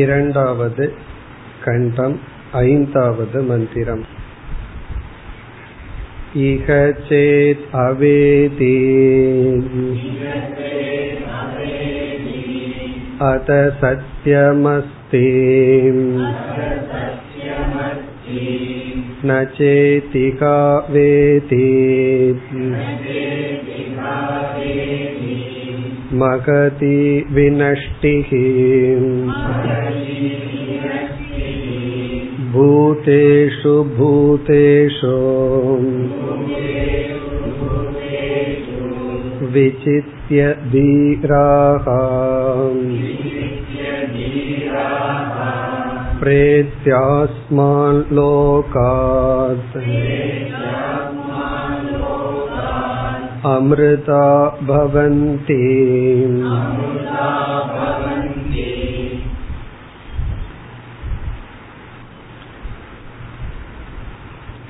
இரண்டாவது खण्डम् ऐन्दावद् मन्दिरम् इह चेत् अवेदि अत सत्यमस्ति न चेतिका वेति महति विनष्टिः भूतेषु भूतेषु विचित्य धीराः प्रेत्यास्मान् लोकात् अमृता भवन्ति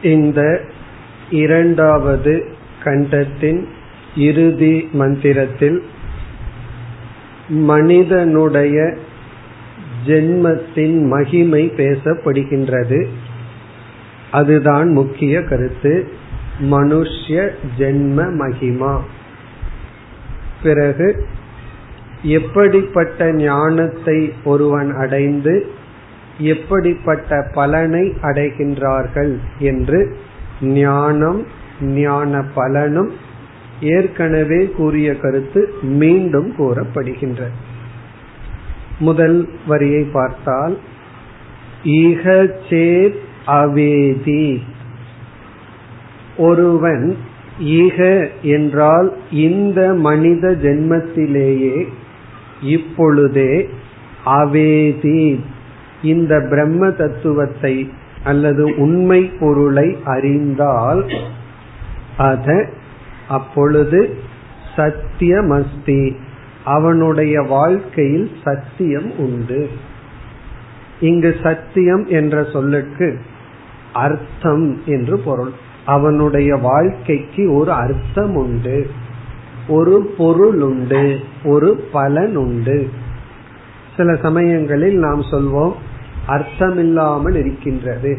இந்த இரண்டாவது கண்டத்தின் இறுதி மந்திரத்தில் மனிதனுடைய ஜென்மத்தின் மகிமை பேசப்படுகின்றது அதுதான் முக்கிய கருத்து மனுஷ்ய ஜென்ம மகிமா. பிறகு எப்படிப்பட்ட ஞானத்தை ஒருவன் அடைந்து எப்படிப்பட்ட பலனை அடைகின்றார்கள் என்று ஞானம் ஞான பலனும் ஏற்கனவே கூறிய கருத்து மீண்டும் கூறப்படுகின்ற. முதல் வரியை பார்த்தால் ஈக சேத் அவேதி. ஒருவன் ஈக என்றால் இந்த மனித ஜென்மத்திலேயே இப்பொழுதே அவேதி. இந்த பிரம்ம தத்துவத்தை அல்லது உண்மை பொருளை அறிந்தால் அத அப்பொழுது சத்தியமஸ்தி. அவனுடைய வாழ்க்கையில் சத்தியம் உண்டு. இங்கு சத்தியம் என்ற சொல்லுக்கு அர்த்தம் என்று பொருள். அவனுடைய வாழ்க்கைக்கு ஒரு அர்த்தம் உண்டு ஒரு பொருள் உண்டு ஒரு பலன் உண்டு சில சமயங்களில் நாம் சொல்வோம் அர்த்தமில்லாமல் இருக்கின்றது.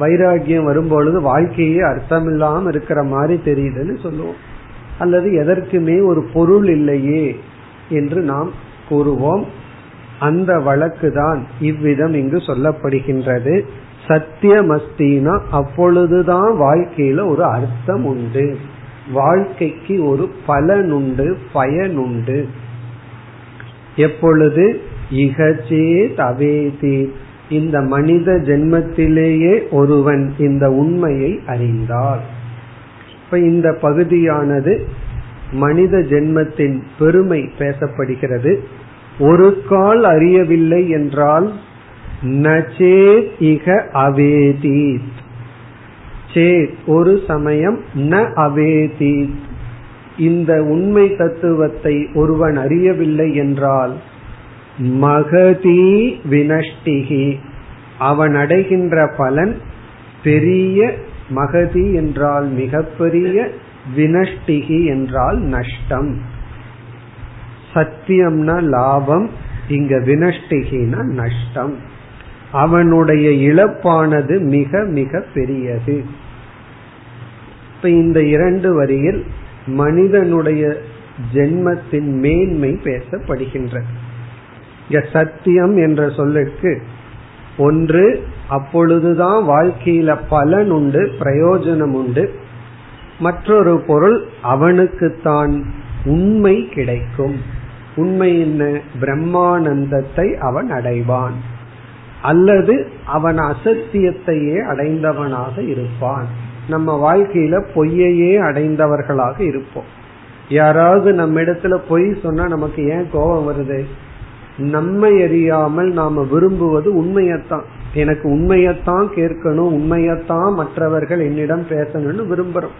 வைராகியம் வரும்பொழுது வாழ்க்கையே அர்த்தமில்லாமல் இருக்கிற மாதிரி தெரியுதுன்னு சொல்லுவோம். அல்லது எதற்குமே ஒரு பொருள் இல்லையே என்று நாம் கூறுவோம். அந்த வழக்கு தான் இவ்விதம் இங்கு சொல்லப்படுகின்றது. சத்தியமஸ்தினா அப்பொழுதுதான் வாழ்க்கையில ஒரு அர்த்தம் உண்டு. வாழ்க்கைக்கு ஒரு பலனுண்டு பயனுண்டு. எப்பொழுது? இகச்சே தவேதி. இந்த மனித ஜென்மத்திலேயே ஒருவன் இந்த உண்மையை அறிந்தார் இப்ப இந்த பகுதியானது மனித ஜென்மத்தின் பெருமை பேசப்படுகிறது. ஒரு கால் அறியவில்லை என்றால் நச்சேத் இக அவேதி. சேத் ஒரு சமயம் ந அவேதி. இந்த உண்மை தத்துவத்தை ஒருவன் அறியவில்லை என்றால் மகதி வினஷ்டிகி. அவன் அடைகின்ற பலன் பெரிய மகதி என்றால் மிகப்பெரிய வினஷ்டிகி என்றால் நஷ்டம். சத்தியம்னா லாபம் இங்க வினஷ்டிகினா நஷ்டம். அவனுடைய இழப்பானது மிக மிக பெரியது. இப்ப இந்த இரண்டு வரியில் மனிதனுடைய ஜென்மத்தின் மேன்மை பேசப்படுகின்றது. இங்க சத்தியம் என்ற சொல்லுக்கு ஒன்று அப்பொழுதுதான் வாழ்க்கையில பலன் உண்டு பிரயோஜனம் உண்டு. மற்றொரு பொருள் அவனுக்குத்தான் உண்மை கிடைக்கும். உண்மை என்ன? பிரம்மானந்தத்தை அவன் அடைவான். அல்லது அவன் அசத்தியத்தையே அடைந்தவனாக இருப்பான். நம்ம வாழ்க்கையில பொய்யையே அடைந்தவர்களாக இருப்போம். யாராவது நம்ம இடத்துல பொய் சொன்னா நமக்கு ஏன் கோபம் வருது? நம்மை அறியாமல் நாம விரும்புவது உண்மையத்தான். எனக்கு உண்மையத்தான் கேட்கணும் உண்மையத்தான் மற்றவர்கள் என்னிடம் பேசணும்னு விரும்புறோம்.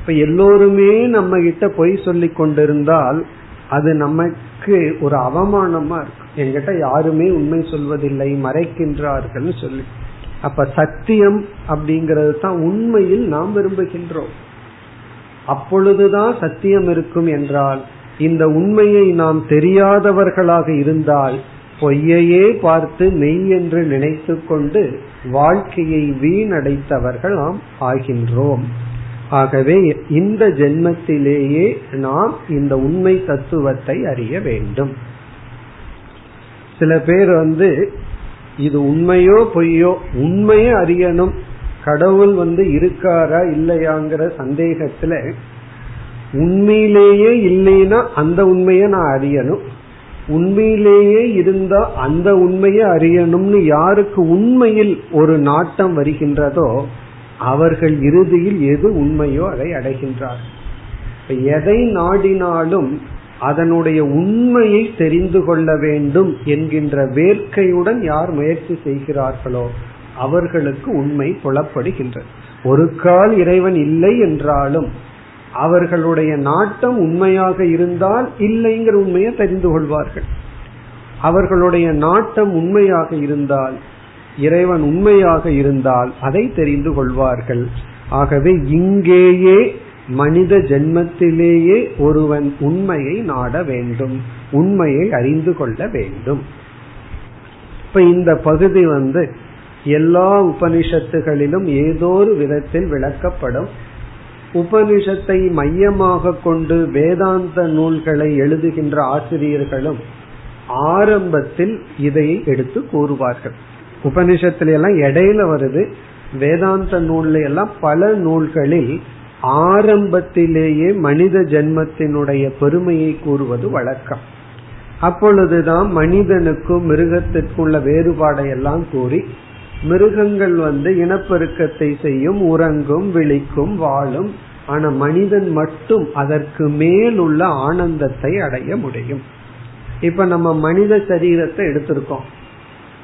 இப்ப எல்லோருமே நம்ம கிட்ட பொய் சொல்லி கொண்டிருந்தால் அது நமக்கு ஒரு அவமானமா இருக்கு எங்கிட்ட யாருமே உண்மை சொல்வதில்லை மறைக்கின்றார்கள் சொல்லி. அப்ப சத்தியம் அப்படிங்கிறது தான் உண்மையில் நாம் விரும்புகின்றோம். அப்பொழுதுதான் சத்தியம் இருக்கும் என்றால் இந்த உண்மையை நாம் தெரியாதவர்களாக இருந்தால் பொய்யையே பார்த்து மெய் என்று நினைத்து கொண்டு வாழ்க்கையை வீணடைத்தவர்கள் நாம் ஆகின்றோம். ஆகவே இந்த ஜென்மத்திலேயே நாம் இந்த உண்மை தத்துவத்தை அறிய வேண்டும். சில பேர் வந்து இது உண்மையோ பொய்யோ உண்மையை அறியணும். கடவுள் வந்து இருக்காரா இல்லையாங்கிற சந்தேகத்துல உண்மையிலேயே இல்லைன்னா அந்த உண்மையை நான் அறியணும். உண்மையிலேயே இருந்தா அந்த உண்மையை அறியணும்னு யாருக்கு உண்மையில் ஒரு நாட்டம் வருகின்றதோ அவர்கள் இறுதியில் எது உண்மையோ அதை அடைகின்றார். எதை நாடினாலும் அதனுடைய உண்மையை தெரிந்து கொள்ள வேண்டும் என்கின்ற வேர்க்கையுடன் யார் முயற்சி செய்கிறார்களோ அவர்களுக்கு உண்மை புலப்படுகின்றது. ஒரு கால் இறைவன் இல்லை என்றாலும் அவர்களுடைய நாட்டம் உண்மையாக இருந்தால் இல்லைங்கிற உண்மையை தெரிந்து கொள்வார்கள். அவர்களுடைய நாட்டம் உண்மையாக இருந்தால் இறைவன் உண்மையாக இருந்தால் அதை தெரிந்து கொள்வார்கள். ஆகவே இங்கேயே மனித ஜென்மத்திலேயே ஒருவன் உண்மையை நாட வேண்டும் உண்மையை அறிந்து கொள்ள வேண்டும். இப்ப இந்த பகுதி வந்து எல்லா உபனிஷத்துகளிலும் ஏதோ ஒரு விதத்தில் விளக்கப்படும். உபனிஷத்தை மையமாக கொண்டு வேதாந்த நூல்களை எழுதுகின்ற ஆசிரியர்களும் ஆரம்பத்தில் இதை எடுத்து கூறுவார்கள். உபனிஷத்துல எல்லாம் இடையில வருது. வேதாந்த நூல்ல எல்லாம் பல நூல்களில் ஆரம்பத்திலேயே மனித ஜென்மத்தினுடைய பெருமையை கூறுவது வழக்கம். அப்பொழுதுதான் மனிதனுக்கும் மிருகத்திற்கும் உள்ள வேறுபாடை எல்லாம் கூறி மிருகங்கள் வந்து இனப்பெருக்கத்தை செய்யும் உறங்கும் விழிக்கும் வாழும். ஆனா மனிதன் மட்டும் அதற்கு மேல் உள்ள ஆனந்தத்தை அடைய முடியும். இப்ப நம்ம மனித சரீரத்தை எடுத்திருக்கோம்.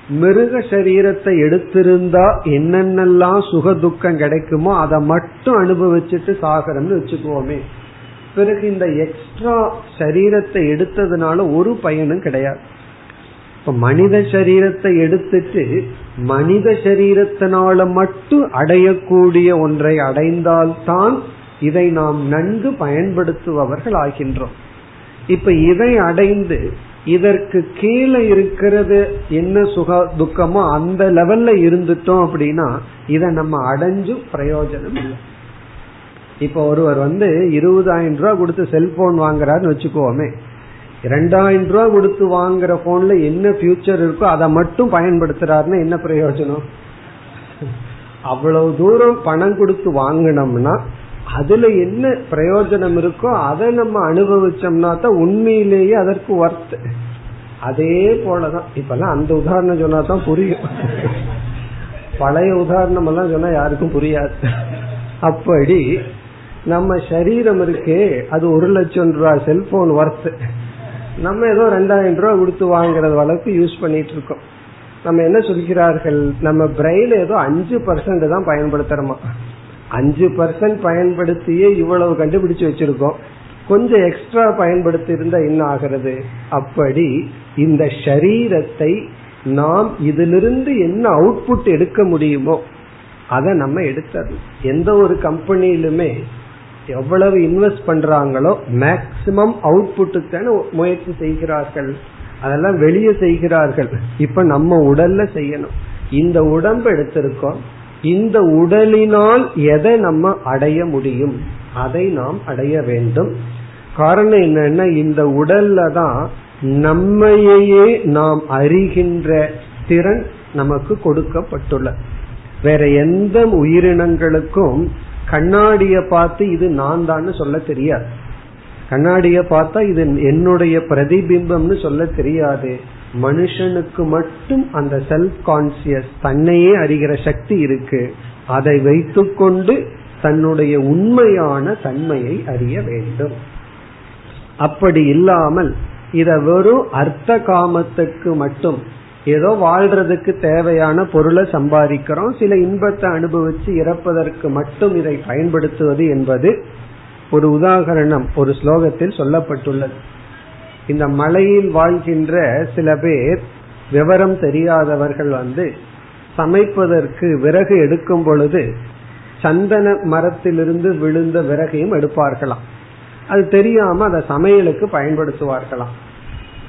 மிருக சரீரத்தை எடுத்திருந்தா என்னென்னலாம் சுக துக்கம் கிடைக்குமோ அதை மட்டும் அனுபவிச்சுட்டு சாகரம்னு வச்சுக்குவோமே. பிறகு இந்த எக்ஸ்ட்ரா சரீரத்தை எடுத்ததுனால ஒரு பயனும் கிடையாது. இப்ப மனித சரீரத்தை எடுத்துட்டு மனித சரீரத்தினால மட்டும் அடையக்கூடிய ஒன்றை அடைந்தால்தான் இதை நாம் நன்கு பயன்படுத்துபவர்கள் ஆகின்றோம். இப்ப இதை அடைந்து இதற்கு கீழே இருக்கிறது என்ன சுக துக்கமோ அந்த லெவல்ல இருந்துட்டோம் அப்படின்னா இத நம்ம அடைஞ்சும் பிரயோஜனம் இல்லை. இப்ப ஒருவர் வந்து இருபதாயிரம் ரூபாய் கொடுத்து செல்போன் வாங்குறாருன்னு வச்சுக்கோமே. இரண்டாயிரம் ரூபாய் கொடுத்து வாங்குற போன்ல என்ன ஃபியூச்சர் இருக்கோ அதை மட்டும் பயன்படுத்துறாருன்னு என்ன பிரயோஜனம்? அவ்வளவு தூரம் பணம் கொடுத்து வாங்கினோம்னா அதுல என்ன பிரயோஜனம் இருக்கோ அதை நம்ம அனுபவிச்சோம்னா தான் உண்மையிலேயே அதற்கு ஒர்த் அதே போலதான். இப்பெல்லாம் அந்த உதாரணம் சொன்னா தான் புரியும். பழைய உதாரணம் எல்லாம் சொன்னா யாருக்கும் புரியாது. அப்படி நம்ம சரீரம் இருக்கே அது ஒரு லட்சம் ரூபாய் செல்போன் ஒர்த் நம்ம ஏதோ ரெண்டாயிரம் ரூபாய் கொடுத்து வாங்குறது வளர்த்து யூஸ் பண்ணிட்டு இருக்கோம். நம்ம என்ன சொல்கிறார்கள்? நம்ம பிரெயின் ஏதோ அஞ்சு பர்சன்ட் தான் பயன்படுத்துறோமா? அஞ்சு பர்சன்ட் பயன்படுத்தியே இவ்வளவு கண்டுபிடிச்சு வச்சிருக்கோம். கொஞ்சம் எக்ஸ்ட்ரா பயன்படுத்தி இருந்தா என்ன ஆகிறது? அப்படி இந்த ஷரீரத்தை நாம் இதிலிருந்து என்ன அவுட்புட் எடுக்க முடியுமோ அதை நம்ம எடுத்தது. எந்த ஒரு கம்பெனியிலுமே எவ்வளவு இன்வெஸ்ட் பண்றாங்களோ மேக்சிமம் அவுட்புட்டுக்கு முயற்சி செய்கிறார்கள். அதெல்லாம் வெளியே செய்கிறார்கள். இப்ப நம்ம உடல்ல செய்யணும். இந்த உடம்பு எடுத்திருக்கோம். இந்த உடலினால் எதை நம்ம அடைய முடியும்? அதை நாம் அடைய வேண்டும். காரணம் என்னன்னா இந்த உடல்ல தான் நம்மையே நாம் அறிகின்ற திறன் நமக்கு கொடுக்கப்பட்டுள்ள. வேற எந்த உயிரினங்களுக்கும் கண்ணாடிய பார்த்து இது நான் தான் சொல்ல தெரியாது. கண்ணாடிய பார்த்தா இது என்னுடைய பிரதிபிம்பம்னு சொல்ல தெரியாது. மனுஷனுக்கு மட்டும் அந்த செல்ஃப் கான்சியஸ் தன்னையே அறிகிற சக்தி இருக்கு. அதை வைத்துக்கொண்டு தன்னுடைய உண்மையான தன்மையை அறிய வேண்டும். அப்படி இல்லாமல் இத வெறும் அர்த்த காமத்துக்கு மட்டும் ஏதோ வாழ்றதுக்கு தேவையான பொருளை சம்பாதிக்கிறோம் சில இன்பத்தை அனுபவிச்சு இறப்பதற்கு மட்டும் இதை பயன்படுத்துவது என்பது ஒரு உதாகரணம் ஒரு ஸ்லோகத்தில் சொல்லப்பட்டுள்ளது. இந்த மலையில் வாழ்கின்ற சில பேர் விவரம் தெரியாதவர்கள் வந்து சமைப்பதற்கு விறகு எடுக்கும் பொழுது சந்தன மரத்திலிருந்து விழுந்த விறகையும் எடுப்பார்களாம். அது தெரியாம அதை சமையலுக்கு பயன்படுத்துவார்களாம்.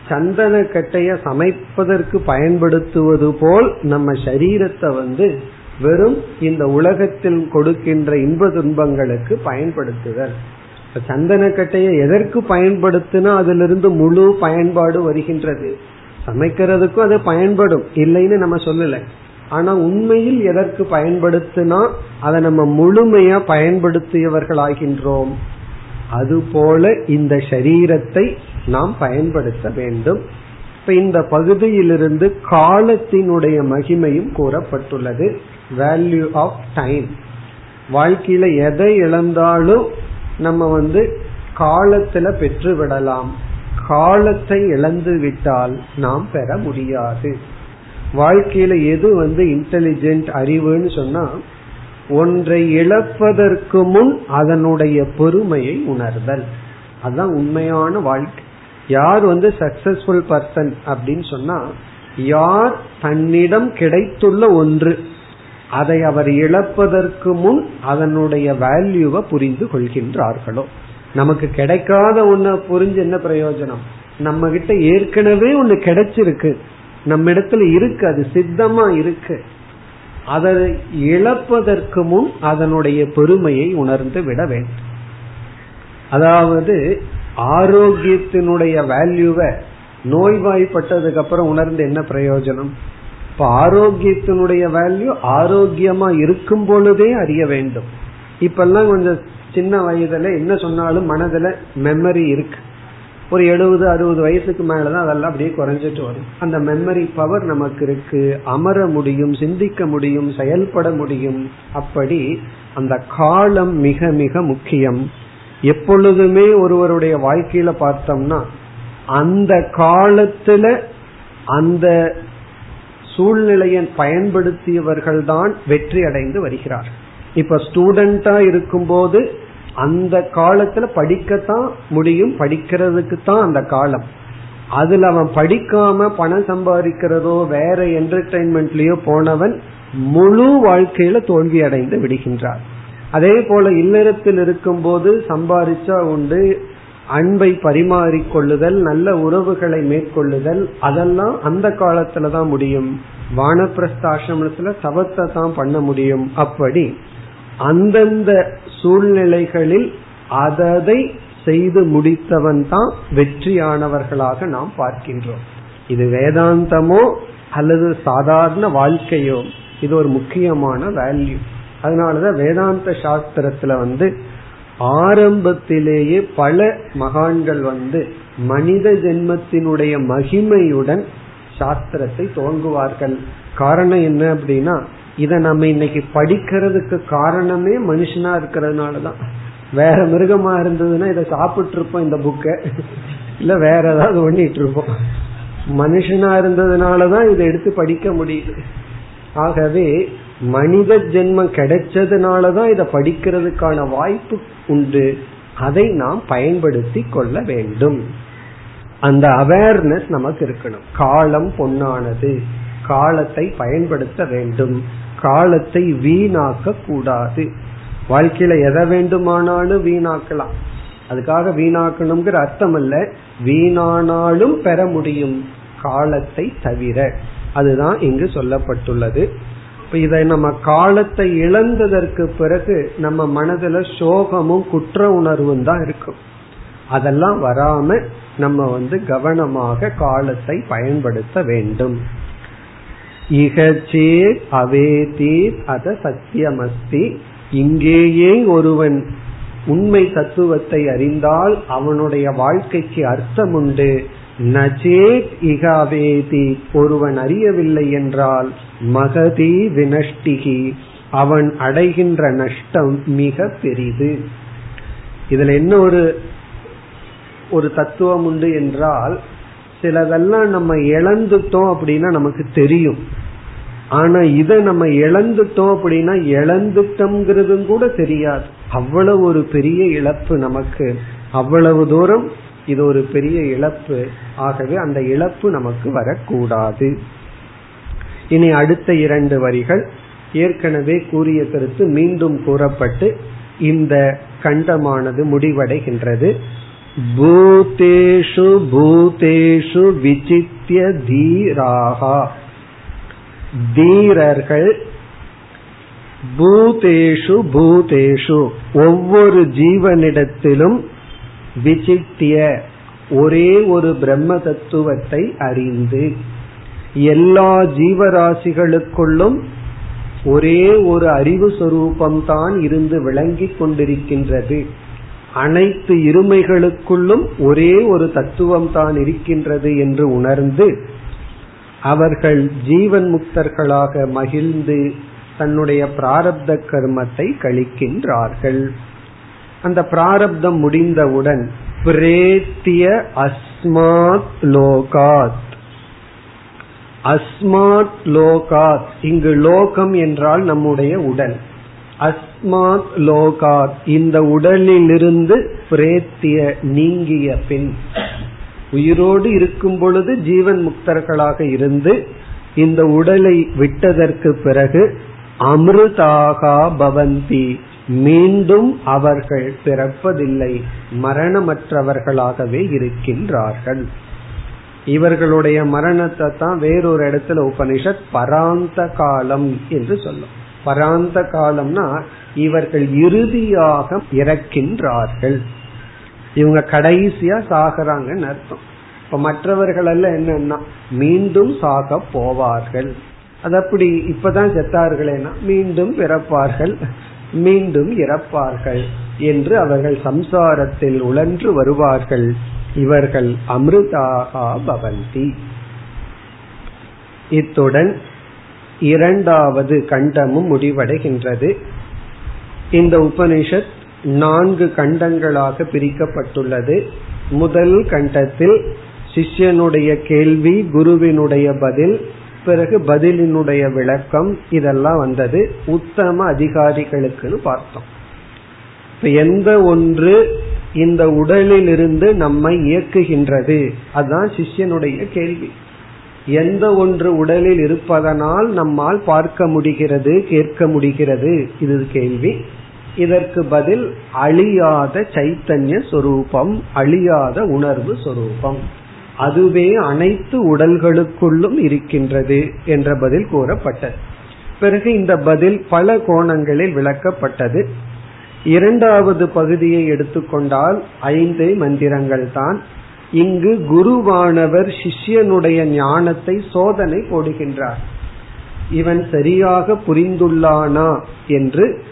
சந்தன கட்டைய சமைப்பதற்கு பயன்படுத்துவது போல் நம்ம சரீரத்தை வந்து வெறும் இந்த உலகத்தில் கொடுக்கின்ற இன்ப துன்பங்களுக்கு பயன்படுத்துதல். சந்தன சந்தனக்கட்டையை எதற்கு பயன்படுத்தினா அதிலிருந்து முழு பயன்பாடு வருகின்றது? சமைக்கிறதுக்கும் அது பயன்படும். இல்லைன்னு நம்ம சொல்லல. ஆனா உண்மையில் எதற்கு பயன்படுத்தினா அதை நம்ம முழுமையா பயன்படுத்தியவர்கள் ஆகின்றோம் அதுபோல இந்த சரீரத்தை நாம் பயன்படுத்த வேண்டும். இப்ப இந்த பகுதியிலிருந்து காலத்தினுடைய மகிமையும் கூறப்பட்டுள்ளது. வேல்யூ ஆஃப் டைம் வாழ்க்கையில எதை இழந்தாலும் நம்ம வந்து காலத்துல பெற்று விடலாம் காலத்தை இழந்து விட்டால் நாம் பெற முடியாது. வாழ்க்கையில எது வந்து இன்டெலிஜென்ட் அறிவுன்னு சொன்னா ஒன்றை இழப்பதற்கு முன் அதனுடைய பொறுமையை உணர்தல். அதுதான் உண்மையான வாழ்க்கை. யார் வந்து சக்சஸ்ஃபுல் பர்சன் அப்படின்னு சொன்னா யார் தன்னிடம் கிடைத்துள்ள ஒன்று அதை அவர் இழப்பதற்கு முன் அதனுடைய வேல்யூவை புரிந்து கொள்கின்றார்களோ? நமக்கு கிடைக்காத ஒண்ணு புரிஞ்சு என்ன பிரயோஜனம்? நம்ம கிட்ட ஏற்கனவே ஒண்ணு கிடைச்சிருக்கு. நம்ம இடத்துல இருக்கு அது சித்தமா இருக்கு. அதை இழப்பதற்கு முன் அதனுடைய பெருமையை உணர்ந்து விட வேண்டும். அதாவது ஆரோக்கியத்தினுடைய வேல்யூவை நோய்வாய்ப்பட்டதுக்கு அப்புறம் உணர்ந்து என்ன பிரயோஜனம்? இப்ப ஆரோக்கியத்தினுடைய வேல்யூ ஆரோக்கியமா இருக்கும் பொழுதே அறிய வேண்டும். இப்பெல்லாம் கொஞ்சம் சின்ன வயதுல என்ன சொன்னாலும் மனதுல மெமரி இருக்கு. ஒரு எழுபது அறுபது வயசுக்கு மேலதான் அதெல்லாம் அப்படியே குறைஞ்சிட்டு வரும். அந்த மெமரி பவர் நமக்கு இருக்கு. அமர முடியும் சிந்திக்க முடியும் செயல்பட முடியும். அப்படி அந்த காலம் மிக மிக முக்கியம். எப்பொழுதுமே ஒருவருடைய வாழ்க்கையில பார்த்தோம்னா அந்த காலத்துல அந்த சூழ்நிலையை பயன்படுத்தியவர்கள் தான் வெற்றி அடைந்து வருகிறார். இப்ப ஸ்டூடெண்டா இருக்கும்போது அந்த காலத்துல படிக்கத்தான் முடியும் படிக்கிறதுக்கு தான் அந்த காலம். அதுல அவன் படிக்காம பணம் சம்பாதிக்கிறதோ வேற என்டர்டைன்மெண்ட்லயோ போனவன் முழு வாழ்க்கையில தோல்வி அடைந்து விடுகின்றார். அதே போல இல்லறத்தில் இருக்கும் போது சம்பாதிச்சா உண்டு அன்பை பரிமாறிக்கொள்ளுதல் நல்ல உறவுகளை மேற்கொள்ளுதல் அதெல்லாம் அந்த காலத்துல தான் முடியும். வானப்பிரஸ்தாசிரமத்துல தவத்தை தான் பண்ண முடியும். அப்படி அந்தந்த சூழ்நிலைகளில் அதை செய்து முடித்தவன் தான் வெற்றியானவர்களாக நாம் பார்க்கின்றோம். இது வேதாந்தமோ அல்லது சாதாரண வாழ்க்கையோ இது ஒரு முக்கியமான வேல்யூ அதனாலதான் வேதாந்த சாஸ்திரத்துல வந்து ஆரம்பத்திலேயே பல மகான்கள் வந்து மனித ஜென்மத்தினுடைய மகிமையுடன் சாஸ்திரத்தை துவங்குவார்கள். காரணம் என்ன அப்படின்னா இத நம்ம இன்னைக்கு படிக்கிறதுக்கு காரணமே மனுஷனா இருக்கிறதுனாலதான். வேற மிருகமா இருந்ததுன்னா இதை சாப்பிட்டு இருப்போம் இந்த புக்க. இல்ல வேற ஏதாவது பண்ணிட்டு இருப்போம் மனுஷனா இருந்ததுனாலதான் இதை எடுத்து படிக்க முடியுது. ஆகவே மனித ஜென்மம் கிடைச்சதுனாலதான் இதை படிக்கிறதுக்கான வாய்ப்பு உண்டு. அதை நாம் பயன்படுத்தி கொள்ள வேண்டும். அந்த அவேர்னஸ் நமக்கு இருக்கணும். காலம் பொன்னானது. காலத்தை பயன்படுத்த வேண்டும். காலத்தை வீணாக்க கூடாது. வாழ்க்கையில எதை வேண்டுமானாலும் வீணாக்கலாம். அதுக்காக வீணாக்கணுங்கிற அர்த்தம் அல்ல வீணானாலும் பெற முடியும். காலத்தை தவிர. அதுதான் இங்கு சொல்லப்பட்டுள்ளது. இதை நம்ம காலத்தை இழந்ததற்கு பிறகு நம்ம மனதுல சோகமும் குற்ற உணர்வும் தான் இருக்கும். அதெல்லாம் வராம நம்ம வந்து கவனமாக காலத்தை பயன்படுத்த வேண்டும். இகச்சே அவேதீத் அத சத்தியமஸ்தி. இங்கேயே ஒருவன் உண்மை தத்துவத்தை அறிந்தால் அவனுடைய வாழ்க்கைக்கு அர்த்தம் உண்டு நஜேத் இகாவேதி. ஒருவன் அறியவில்லை என்றால் மகதி வினஷ்டிகி. அவன் அடைகின்ற நஷ்டம் மிக பெரிது. இதுல என்ன ஒரு ஒரு தத்துவம் உண்டு என்றால் சிலதெல்லாம் நம்ம இழந்துட்டோம் அப்படின்னா நமக்கு தெரியும். ஆனா இதை நம்ம இழந்துட்டோம் அப்படின்னா இழந்துட்டோம்ங்கிறதும் கூட தெரியாது. அவ்வளவு ஒரு பெரிய இழப்பு நமக்கு. அவ்வளவு தூரம் இது ஒரு பெரிய இழப்பு. ஆகவே அந்த இழப்பு நமக்கு வரக்கூடாது. இனி அடுத்த இரண்டு வரிகள். ஏற்கனவே கூறிய கருத்து மீண்டும் கூறப்பட்டு இந்த கண்டமானது முடிவடைகின்றது. பூதேஷு பூதேஷு விசித்திய தீராகா. தீரர்கள் பூதேஷு பூதேஷு. ஒவ்வொரு ஜீவனிடத்திலும் விசித்திய ஒரே ஒரு பிரம்ம தத்துவத்தை அறிந்து எல்லா ஜீவராசிகளுக்குள்ளும் ஒரே ஒரு அறிவு சொரூபம்தான் இருந்து விளங்கிக் கொண்டிருக்கின்றது. அனைத்து இருமைகளுக்குள்ளும் ஒரே ஒரு தத்துவம் தான் இருக்கின்றது என்று உணர்ந்து அவர்கள் ஜீவன் முக்தர்களாக மகிழ்ந்து தன்னுடைய பிராரப்த கர்மத்தை கழிக்கின்றார்கள். அந்த பிராரப்தம் முடிந்தவுடன் பிரேத்திய அஸ்மாத் லோகாத். அஸ்மாத் லோகாத். இங்கு லோகம் என்றால் நம்முடைய உடல். அஸ்மாத் லோகாத். இந்த உடலிலிருந்து பிரேத்திய நீங்கிய பின். உயிரோடு இருக்கும் பொழுது ஜீவன் முக்தர்களாக இருந்து இந்த உடலை விட்டதற்கு பிறகு அமிர்தாகா பவந்தி. மீண்டும் அவர்கள் பிறப்பதில்லை மரணமற்றவர்களாகவே இருக்கின்றார்கள். இவர்களுடைய மரணத்தை தான் வேறொரு இடத்துல உபனிஷத் பராந்த காலம் என்று சொல்லும். பராந்த காலம்னா இவர்கள் இறுதியாக இறக்கின்றார்கள். இவங்க கடைசியா சாகிறாங்கன்னு அர்த்தம். இப்ப மற்றவர்கள் எல்லாம் என்னன்னா மீண்டும் சாக போவார்கள். அது அப்படி இப்பதான் செத்தார்களேனா மீண்டும் பிறப்பார்கள். மீண்டும் இறப்பார்கள் என்று அவர்கள் சம்சாரத்தில் உழன்று வருவார்கள். இவர்கள் அமிர்தாகா பவந்தி. இத்துடன் இரண்டாவது கண்டமும் முடிவடைகின்றது. இந்த உபனிஷத் நான்கு கண்டங்களாக பிரிக்கப்பட்டுள்ளது. முதல் கண்டத்தில் சிஷ்யனுடைய கேள்வி குருவினுடைய பதில் பிறகு பதிலினுடைய விளக்கம் இதெல்லாம் வந்தது. உத்தம அதிகாரிகளுக்குன்னு பார்த்தோம். இப்ப எந்த ஒன்று இந்த உடலில் இருந்து நம்மை இயக்குகின்றது? அதுதான் சிஷ்யனுடைய கேள்வி. எந்த ஒன்று உடலில் இருப்பதனால் நம்மால் பார்க்க முடிகிறது கேட்க முடிகிறது? இது கேள்வி. இதற்கு பதில் அழியாத சைத்தன்ய சொரூபம் அழியாத உணர்வு சொரூபம். அதுவே அனைத்து உடல்களுக்குள்ளும் இருக்கின்றது என்ற பதில் கூறப்பட்டது. பிறகு இந்த பதில் பல கோணங்களில் விளக்கப்பட்டது. இரண்டாவது பகுதியை எடுத்துக்கொண்டால் ஐந்து மந்திரங்கள் தான். இங்கு குருவானவர் சிஷ்யனுடைய ஞானத்தை சோதனை போடுகின்றார். இவன் சரியாக புரிந்துள்ளானா என்று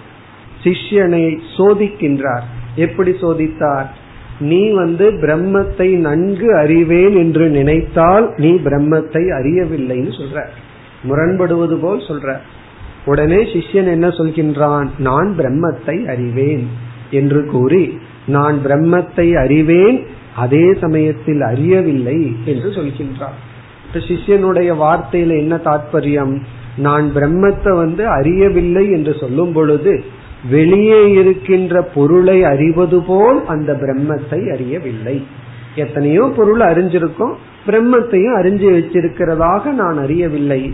சிஷ்யனை சோதிக்கின்றார். எப்படி சோதித்தார்? நீ வந்து பிரம்மத்தை நன்கு அறிவேன் என்று நினைத்தால் நீ பிரம்மத்தை அறியவில்லைன்னு சொல்ற. முரண்படுவது போல் சொல்ற. உடனே சிஷ்யன் என்ன சொல்கின்றான்? நான் பிரம்மத்தை அறிவேன் என்று கூறி நான் பிரம்மத்தை அறிவேன் அதே சமயத்தில் அறியவில்லை என்று சொல்கின்றான். சிஷ்யனுடைய வார்த்தையில என்ன தாற்பயம் நான் பிரம்மத்தை வந்து அறியவில்லை என்று சொல்லும் பொழுது வெளியே இருக்கின்ற பொருளை அறிவது போல் அந்த பிரம்மத்தை அறியவில்லை. எத்தனையோ பொருள் அறிஞ்சிருக்கும் பிரம்மத்தையும் அறிஞ்சு வச்சிருக்கிறதாக நான் அறியவில்லை.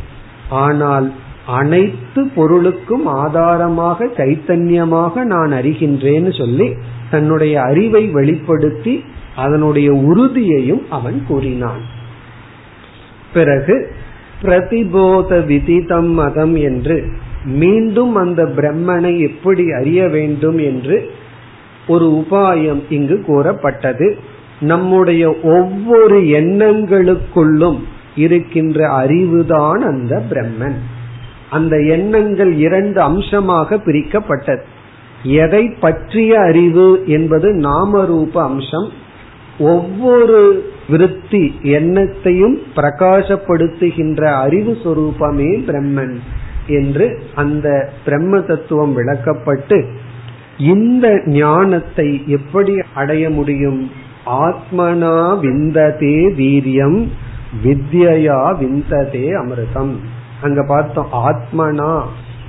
ஆனால் அனைத்து பொருளுக்கும் ஆதாரமாக சைத்தன்யமாக நான் அறிகின்றேன்னு சொல்லி தன்னுடைய அறிவை வெளிப்படுத்தி அதனுடைய உறுதியையும் அவன் கூறினான். பிறகு பிரதிபோத விதிதம் மதம் என்று மீண்டும் அந்த பிரம்மனை எப்படி அறிய வேண்டும் என்று ஒரு உபாயம் இங்கு கூறப்பட்டது. நம்முடைய ஒவ்வொரு எண்ணங்களுக்குள்ளும் இருக்கின்ற அறிவுதான் அந்த பிரம்மன். அந்த எண்ணங்கள் இரண்டு அம்சமாக பிரிக்கப்பட்டது. எதை பற்றிய அறிவு என்பது நாமரூப அம்சம். ஒவ்வொரு விருத்தி எண்ணத்தையும் பிரகாசப்படுத்துகின்ற அறிவு சொரூபமே பிரம்மன். என்று அந்த பிரம்ம தத்துவம் விளக்கப்பட்டு இந்த ஞானத்தை எப்படி அடைய முடியும்? ஆத்மனா விந்ததே வீரியம் வித்யா விந்ததே அமிர்தம். அங்க பார்த்தோம் ஆத்மனா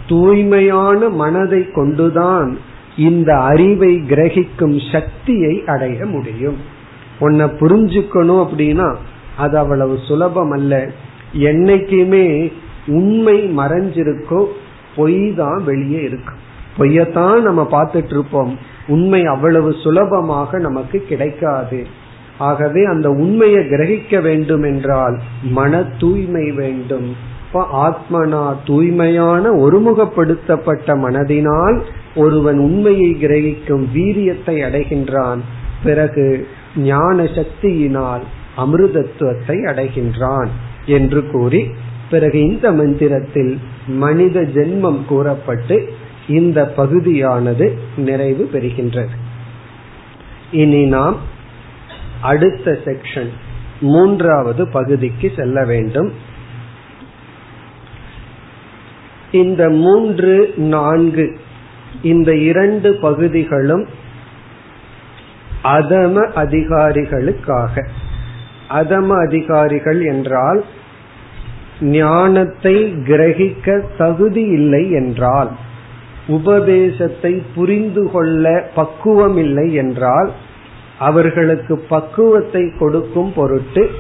தூய்மையான மனதை கொண்டுதான் இந்த அறிவை கிரகிக்கும் சக்தியை அடைய முடியும். உன்னை புரிஞ்சுக்கணும் அப்படின்னா அது அவ்வளவு சுலபம் அல்ல என்னைக்குமே உண்மை மறைஞ்சிருக்கோ பொய் தான் வெளியே இருக்கு. பொய்யத்தான் நம்ம பார்த்துட்டு இருப்போம் உண்மை அவ்வளவு சுலபமாக நமக்கு கிடைக்காது. ஆகவே அந்த உண்மையை கிரகிக்க வேண்டும் என்றால் மன தூய்மை வேண்டும். ஆத்மனா தூய்மையான ஒருமுகப்படுத்தப்பட்ட மனதினால் ஒருவன் உண்மையை கிரகிக்கும் வீரியத்தை அடைகின்றான். பிறகு ஞான சக்தியினால் அமிர்தத்துவத்தை அடைகின்றான் என்று கூறி பிறகு இந்த மந்திரத்தில் மனித ஜென்மம் கூறப்பட்டு இந்த பகுதியானது நிறைவு பெறுகின்றது. இனி நாம் அடுத்த செக்ஷன் மூன்றாவது பகுதிக்கு செல்ல வேண்டும். இந்த மூன்று நான்கு இந்த இரண்டு பகுதிகளும் அதம அதிகாரிகளுக்காக. அதம அதிகாரிகள் என்றால் ஞானத்தை கிரகிக்க தகுதி இல்லை என்றால் உபதேசத்தை புரிந்து கொள்ள பக்குவம் இல்லை என்றால் அவர்களுக்கு பக்குவத்தை கொடுக்கும் பொருட்டு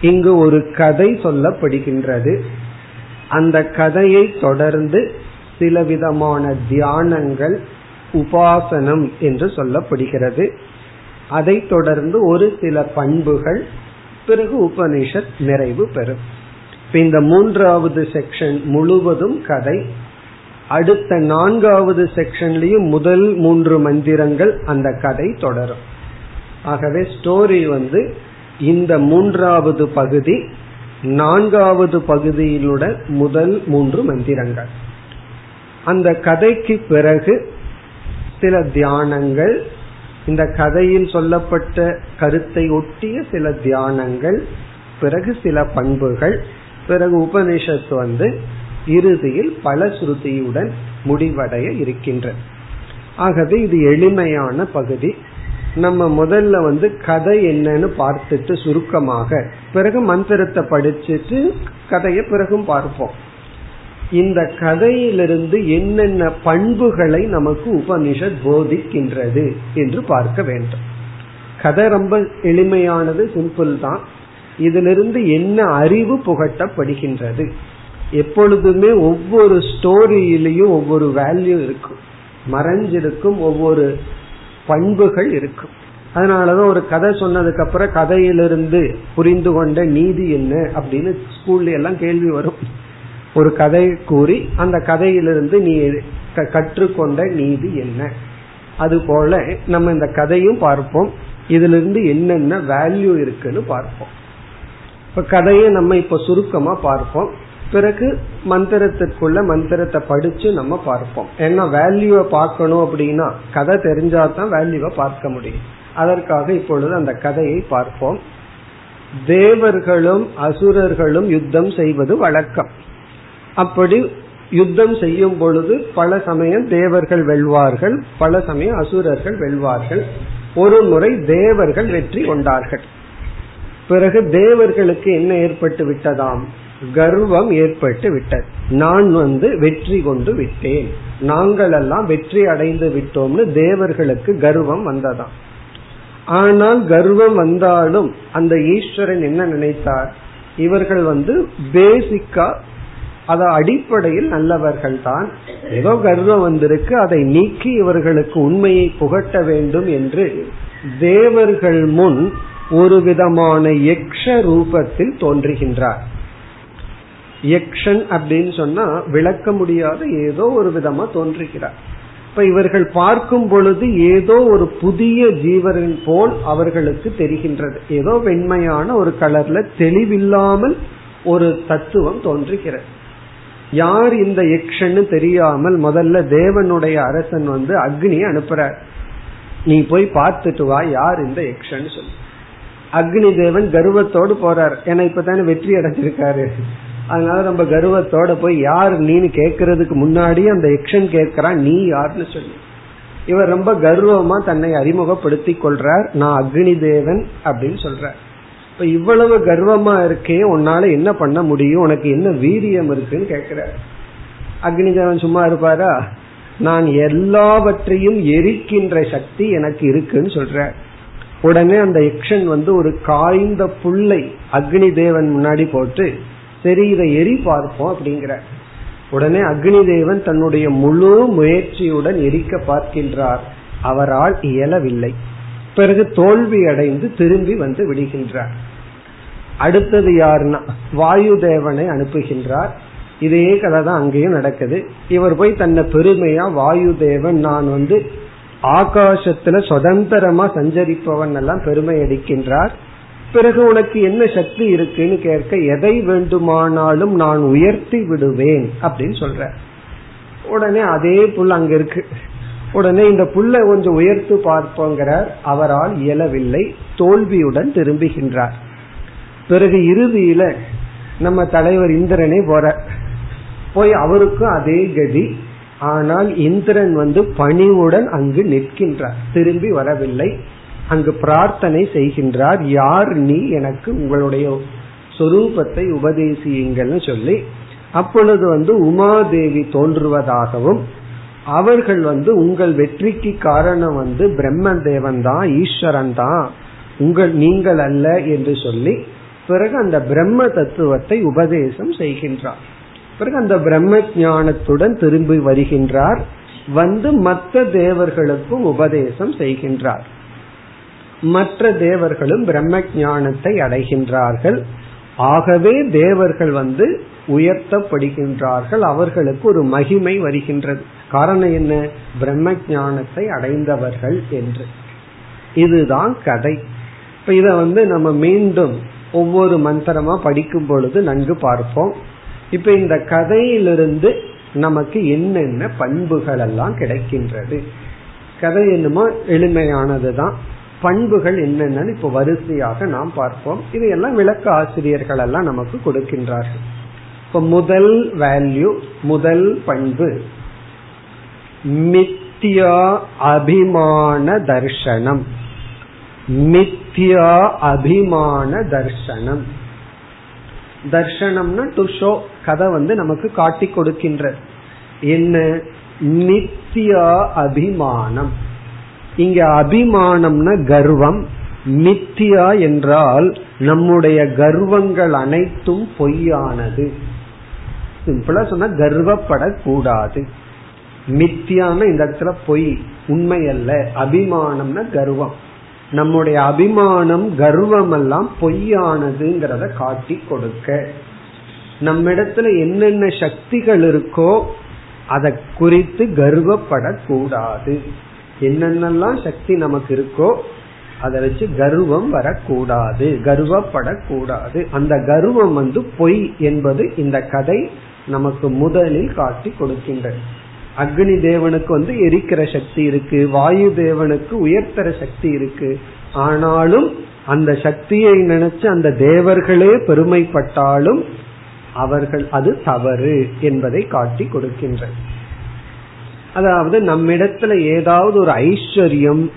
இங்கு ஒரு கதை சொல்லப்படுகின்றது. அந்த கதையை தொடர்ந்து சில விதமான தியானங்கள் உபாசனம் என்று சொல்லப்படுகிறது. அதைத் தொடர்ந்து ஒரு சில பண்புகள் பிறகு உபனிஷத் நிறைவு பெறும். இந்த மூன்றாவது செக்ஷன் முழுவதும் கதை. அடுத்த நான்காவது செக்ஷன்லயும் முதல் மூன்று மந்திரங்கள் அந்த கதை தொடரும். ஆகவே ஸ்டோரி வந்து இந்த மூன்றாவது பகுதி நான்காவது பகுதியிலுள்ள முதல் மூன்று மந்திரங்கள். அந்த கதைக்கு பிறகு சில தியானங்கள் இந்த கதையில் சொல்லப்பட்ட கருத்தை ஒட்டிய சில தியானங்கள் பிறகு சில பண்புகள் பிறகு உபனிஷத்து வந்து இறுதியில் பல ஸ்ருதியுடன் முடிவடைய இருக்கின்ற. ஆகவே இது எளிமையான பகுதி. நம்ம முதல்ல வந்து கதை என்னன்னு பார்த்துட்டு சுருக்கமாக பிறகு மந்திரத்தை படிச்சுட்டு கதையை பிறகும் பார்ப்போம். இந்த கதையிலிருந்து என்னென்ன பண்புகளை நமக்கு உபனிஷத் போதிக்கின்றது என்று பார்க்க வேண்டும். கதை ரொம்ப எளிமையானது சிம்பிள் தான் இதிலிருந்து என்ன அறிவு புகட்டப்படுகின்றது? எப்பொழுதுமே ஒவ்வொரு ஸ்டோரியிலையும் ஒவ்வொரு வேல்யூ இருக்கும். மறைஞ்சிருக்கும் ஒவ்வொரு பண்புகள் இருக்கும். அதனாலதான் ஒரு கதை சொன்னதுக்கு அப்புறம் கதையிலிருந்து புரிந்து கொண்ட நீதி என்ன அப்படின்னு ஸ்கூல்ல எல்லாம் கேள்வி வரும். ஒரு கதை கூறி அந்த கதையிலிருந்து நீ கற்றுக்கொண்ட நீதி என்ன? அது போல நம்ம இந்த கதையும் பார்ப்போம். இதுல இருந்து என்னென்ன வேல்யூ இருக்குன்னு பார்ப்போம். இப்ப கதையை நம்ம இப்ப சுருக்கமா பார்ப்போம். பிறகு மந்திரத்திற்குள்ள மந்திரத்தை படிச்சு நம்ம பார்ப்போம். ஏன்னா வேல்யூவை பார்க்கணும் அப்படின்னா கதை தெரிஞ்சாதான் வேல்யூவை பார்க்க முடியும். அதற்காக இப்பொழுது அந்த கதையை பார்ப்போம். தேவர்களும் அசுரர்களும் யுத்தம் செய்வது வழக்கம். அப்படி யுத்தம் செய்யும் பொழுது பல சமயம் தேவர்கள் வெல்வார்கள் பல சமயம் அசுரர்கள் வெல்வார்கள். ஒரு முறை தேவர்கள் வெற்றி கொண்டார்கள். பிறகு தேவர்களுக்கு என்ன ஏற்பட்டு விட்டதாம்? கர்வம் ஏற்பட்டு விட்டது. நான் வந்து வெற்றி கொண்டு விட்டேன். நாங்கள் எல்லாம் வெற்றி அடைந்து விட்டோம்னு தேவர்களுக்கு கர்வம் வந்ததாம். ஆனால் கர்வம் வந்தாலும் அந்த ஈஸ்வரன் என்ன நினைத்தார்? இவர்கள் வந்து பேசிக்கா அத அடிப்படையில் நல்லவர்கள் தான் ஏதோ கர்வம் வந்திருக்கு அதை நீக்கி இவர்களுக்கு உண்மையை புகட்ட வேண்டும் என்று தேவர்கள் முன் ஒரு விதமான யக்ஷ ரூபத்தில் தோன்றுகின்றார். யக்ஷன் அப்படின்னு சொன்னா விளக்க முடியாத ஏதோ ஒரு விதமா தோன்றுகிறார். இப்ப இவர்கள் பார்க்கும் பொழுது ஏதோ ஒரு புதிய ஜீவரின் போல் அவர்களுக்கு தெரிகின்றது. ஏதோ வெண்மையான ஒரு கலர்ல தெளிவில்லாமல் ஒரு தத்துவம் தோன்றுகிறது. யார் இந்த யக்ஷன்னு தெரியாமல் முதல்ல தேவனுடைய அரசன் வந்து அக்னியை அனுப்புறார். நீ போய் பார்த்துட்டு வா யார் இந்த யக்ஷன்னு சொல்லு. அக்னி தேவன் கர்வத்தோடு போறார். ஏன்னா இப்பதானே வெற்றி அடைஞ்சிருக்காரு. அதனால நம்ம கர்வத்தோட போய் யார் நீனு கேட்கறதுக்கு முன்னாடி அந்த எக்ஷன் கேட்கிறான் நீ யாருன்னு சொல்லி. இவர் ரொம்ப கர்வமா தன்னை அறிமுகப்படுத்தி கொள்றார். நான் அக்னி தேவன் அப்படின்னு சொல்றார். இப்ப இவ்வளவு கர்வமா இருக்கே உன்னால என்ன பண்ண முடியும்? உனக்கு என்ன வீரியம் இருக்குன்னு கேக்குறாரு அக்னி தேவன் சும்மா இருப்பாரா? நான் எல்லாவற்றையும் எரிக்கின்ற சக்தி எனக்கு இருக்குன்னு சொல்றேன் உடனே அந்த யக்ஷன் வந்து ஒரு காய்ந்த புல்லை அக்னி தேவன் முன்னாடி போட்டு சரி இதை எரி பார்ப்போம் அப்படிங்கிற. உடனே அக்னி தேவன் தன்னுடைய முழு முயற்சியுடன் எரிக்க பார்க்கின்றார். அவரால் இயலவில்லை. பிறகு தோல்வி அடைந்து திரும்பி வந்து விடுகின்றார். அடுத்தது யாருன்னா வாயு தேவனை அனுப்புகின்றார். இதே கதை தான் அங்கேயும் நடக்குது. இவர் போய் தன்னை பெருமையா வாயு தேவன் நான் வந்து ஆகாசத்துல சுதந்திரமா சஞ்சரிப்பவன் எல்லாம் பெருமை அடிக்கின்றார் பிறகு உனக்கு என்ன சக்தி இருக்குன்னு கேட்க எதை வேண்டுமானாலும் நான் உயர்த்தி விடுவேன் அப்படின்னு சொல்ற. உடனே அதே புல் அங்க இருக்கு. உடனே இந்த புல்லை கொஞ்சம் உயர்த்து பார்ப்போங்கிறார். அவரால் இயலவில்லை. தோல்வியுடன் திரும்புகின்றார். பிறகு இறுதியில நம்ம தலைவர் இந்திரனே போற போய் அவருக்கும் அதே கதி. ஆனால் இந்திரன் வந்து பணிவுடன் அங்கு நிற்கின்றார். திரும்பி வரவில்லை. அங்கு பிரார்த்தனை செய்கின்றார். யார் நீ? எனக்கு உங்களுடைய சொரூபத்தை உபதேசியுங்கள்னு சொல்லி அப்பொழுது வந்து உமாதேவி தோன்றுவதாகவும் அவர்கள் வந்து உங்கள் வெற்றிக்கு காரணம் வந்து பிரம்ம தேவன் தான் ஈஸ்வரன் தான் உங்கள் நீங்கள் அல்ல என்று சொல்லி பிறகு அந்த பிரம்ம தத்துவத்தை உபதேசம் செய்கின்றார். பிறகு அந்த பிரம்ம ஞானத்துடன் திரும்பி வருகின்றார். வந்து மற்ற தேவர்களுக்கும் உபதேசம் செய்கின்றார். மற்ற தேவர்களும் பிரம்ம ஞானத்தை அடைகின்றார்கள். ஆகவே தேவர்கள் வந்து உயர்த்தப்படுகின்றார்கள். அவர்களுக்கு ஒரு மகிமை வருகின்றது. காரணம் என்ன? பிரம்ம ஞானத்தை அடைந்தவர்கள் என்று. இதுதான் கதை. இப்ப இத வந்து நம்ம மீண்டும் ஒவ்வொரு மந்திரமா படிக்கும் பொழுது நன்கு பார்ப்போம். இப்ப இந்த கதையிலிருந்து நமக்கு என்னென்ன பண்புகள் எல்லாம் கிடைக்கின்றது? கதை என்னமோ எளிமையானதுதான். பண்புகள் என்னென்னு இப்ப வரிசையாக நாம் பார்ப்போம். இதையெல்லாம் விளக்க ஆசிரியர்கள் எல்லாம் நமக்கு கொடுக்கின்றார்கள். இப்ப முதல் வேல்யூ முதல் பண்பு மித்தியா அபிமான தர்ஷனம். மித்தியா அபிமான தர்ஷனம். தர்ஷனம்னா டு ஷோ கதை வந்து நமக்கு காட்டி கொடுக்கின்ற. என்ன? நித்தியா அபிமானம். இங்க அபிமானம்னா கர்வம். மித்தியா என்றால் நம்முடைய கர்வங்கள் அனைத்தும் பொய்யானது. சிம்பிளா சொன்னா கர்வப்படக்கூடாது. மித்தியான இந்த இடத்துல பொய் உண்மை அல்ல அபிமானம்னா கர்வம். நம்முடைய அபிமானம் கர்வம் எல்லாம் பொய்யானதுங்கிறத காட்டி கொடுக்க. நம்மிடத்துல என்னென்ன சக்திகள் இருக்கோ அதை குறித்து கர்வப்படக்கூடாது. என்னென்னலாம் சக்தி நமக்கு இருக்கோ அதை வச்சு கர்வம் வரக்கூடாது கர்வப்படக்கூடாது. அந்த கர்வம் வந்து பொய் என்பது இந்த கதை நமக்கு முதலில் காட்டி கொடுக்கின்றது. அக்னி தேவனுக்கு வந்து எரிக்கிற சக்தி இருக்கு வாயு தேவனுக்கு உயர்த்தர சக்தி இருக்கு. ஆனாலும் அந்த சக்தியை நினைச்சு அந்த தேவர்களே பெருமைப்பட்டாலும் அவர்கள் அது தவறு என்பதை காட்டி கொடுக்கின்ற அதாவது நம்மிடத்துல ஏதாவது ஒரு ஐஸ்வர்யம்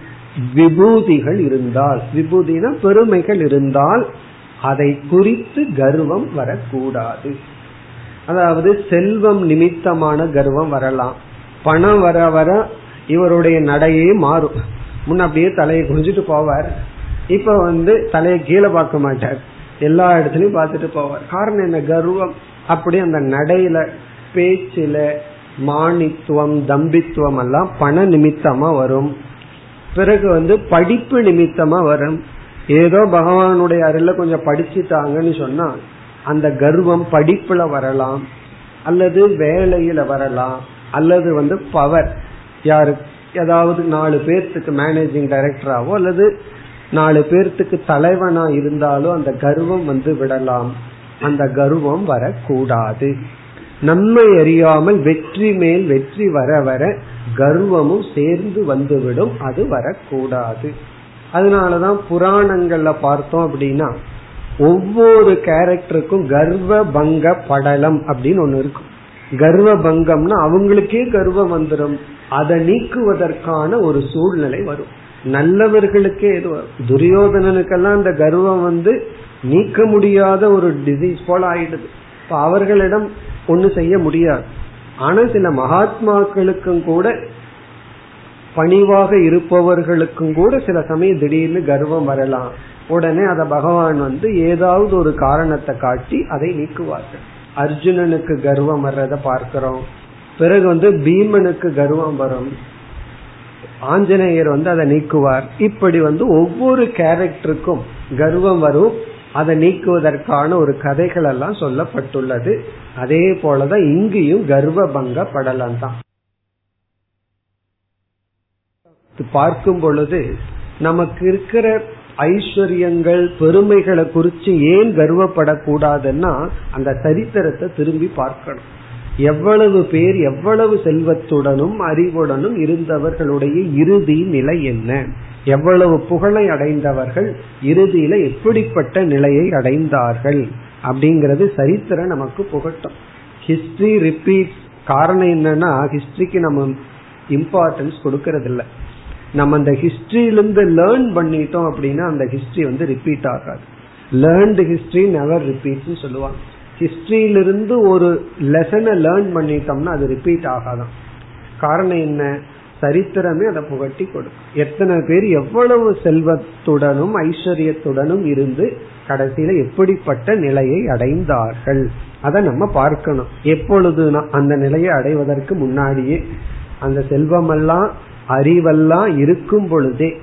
விபூதிகள் இருந்தால் விபூதினா பெருமைகள் இருந்தால் அதை குறித்து கர்வம் வரக்கூடாது. அதாவது செல்வம் நிமித்தமான கர்வம் வரலாம். பணம் வர வர இவருடைய நடையே மாறும். முன்ன அப்படியே தலையை குனிஞ்சிட்டு போவார். இப்ப வந்து தலையை கீழே பார்க்க மாட்டார். எல்லா இடத்துலயும் பார்த்துட்டு போவார். காரணம் என்ன? கர்வம். அப்படி அந்த நடையில பேச்சில மானித்துவம் தம்பித்துவம் எல்லாம் பண நிமித்தமா வரும். பிறகு வந்து படிப்பு நிமித்தமா வரும். ஏதோ பகவானுடைய அருள கொஞ்சம் படிச்சுட்டாங்கன்னு சொன்னா அந்த கர்வம் படிப்புல வரலாம். அல்லது வேலையில வரலாம். அல்லது வந்து பவர் யாரு? ஏதாவது நாலு பேர்த்துக்கு மேனேஜிங் டைரக்டராவோ அல்லது நாலு பேர்த்துக்கு தலைவனா இருந்தாலும் அந்த கர்வம் வந்து விடலாம். அந்த கர்வம் வரக்கூடாது. நம்மை அறியாமல் வெற்றி மேல் வெற்றி வர வர கர்வமும் சேர்ந்து வந்துவிடும். அது வரக்கூடாது. அதனாலதான் புராணங்கள்ல பார்த்தோம் அப்படின்னா ஒவ்வொரு கேரக்டருக்கும் கர்வ பங்க படலம் அப்படின்னு ஒண்ணு இருக்கும். கர்வ பங்கம்னா அவங்களுக்கே கர்வம் வந்துடும் அதை நீக்குவதற்கான ஒரு சூழ்நிலை வரும். நல்லவர்களுக்கே இது துரியோதனனுக்கெல்லாம் அந்த கர்வம் வந்து நீக்க முடியாத ஒரு டிசீஸ் போல ஆயிடுது. இப்ப அவர்களிடம் ஒண்ணு செய்ய முடியாது. ஆனா சில மகாத்மாக்களுக்கும் கூட பணிவாக இருப்பவர்களுக்கும் கூட சில சமயம் திடீர்னு கர்வம் வரலாம். உடனே அத பகவான் வந்து ஏதாவது ஒரு காரணத்தை காட்டி அதை நீக்குவார்கள். அர்ஜுனனுக்கு கர்வம் வர்றத பார்க்கிறோம். பிறகு வந்து பீமனுக்கு கர்வம் வரும். ஆஞ்சநேயர் வந்து அதை நீக்குவார். இப்படி வந்து ஒவ்வொரு கேரக்டருக்கும் கர்வம் வரும். அதை நீக்குவதற்கான ஒரு கதைகள் எல்லாம் சொல்லப்பட்டுள்ளது. அதே போலதான் இங்கேயும் கர்வ பங்க படலம் தான் பார்க்கும் பொழுது நமக்கு இருக்கிற ஐஸ்வர்யங்கள் பெருமைகளை குறித்து ஏன் கர்வப்படக்கூடாதுன்னா அந்த சரித்திரத்தை திரும்பி பார்க்கணும். எவ்வளவு பேர் எவ்வளவு செல்வத்துடனும் அறிவுடனும் இருந்தவர்களுடைய இறுதி நிலை என்ன? எவ்வளவு புகழை அடைந்தவர்கள் இறுதியில எப்படிப்பட்ட நிலையை அடைந்தார்கள்? அப்படிங்கறது சரித்திரம் நமக்கு புகட்டும். ஹிஸ்டரி ரிப்பீட் காரணம் என்னன்னா ஹிஸ்டரிக்கு நம்ம இம்பார்ட்டன்ஸ் கொடுக்கறதில்ல. நம்ம அந்த ஹிஸ்டரியிலிருந்து லேர்ன் பண்ணிட்டோம் அப்படின்னா அந்த ஹிஸ்டரி வந்து ரிப்பீட் ஆகாது. லேர்ன்டு ஹிஸ்டரி நெவர் ரிப்பீட்ஸ் சொல்லுவாங்க. ஹிஸ்டரியிலிருந்து ஒரு லெசனை லேர்ன் பண்ணிட்டோம்னா அது ரிப்பீட் ஆகாதான். காரணம் என்ன? சரித்திரமே அதை புகட்டி கொடுக்கும். எத்தனை பேர் எவ்வளவு செல்வத்துடனும் ஐஸ்வர்யத்துடனும் இருந்து கடைசியில எப்படிப்பட்ட நிலையை அடைந்தார்கள்? அதை நம்ம பார்க்கணும். எப்பொழுது அந்த நிலையை அடைவதற்கு முன்னாடியே அந்த செல்வமெல்லாம் அறிவெல்லாம் இருக்கும் பொழுதே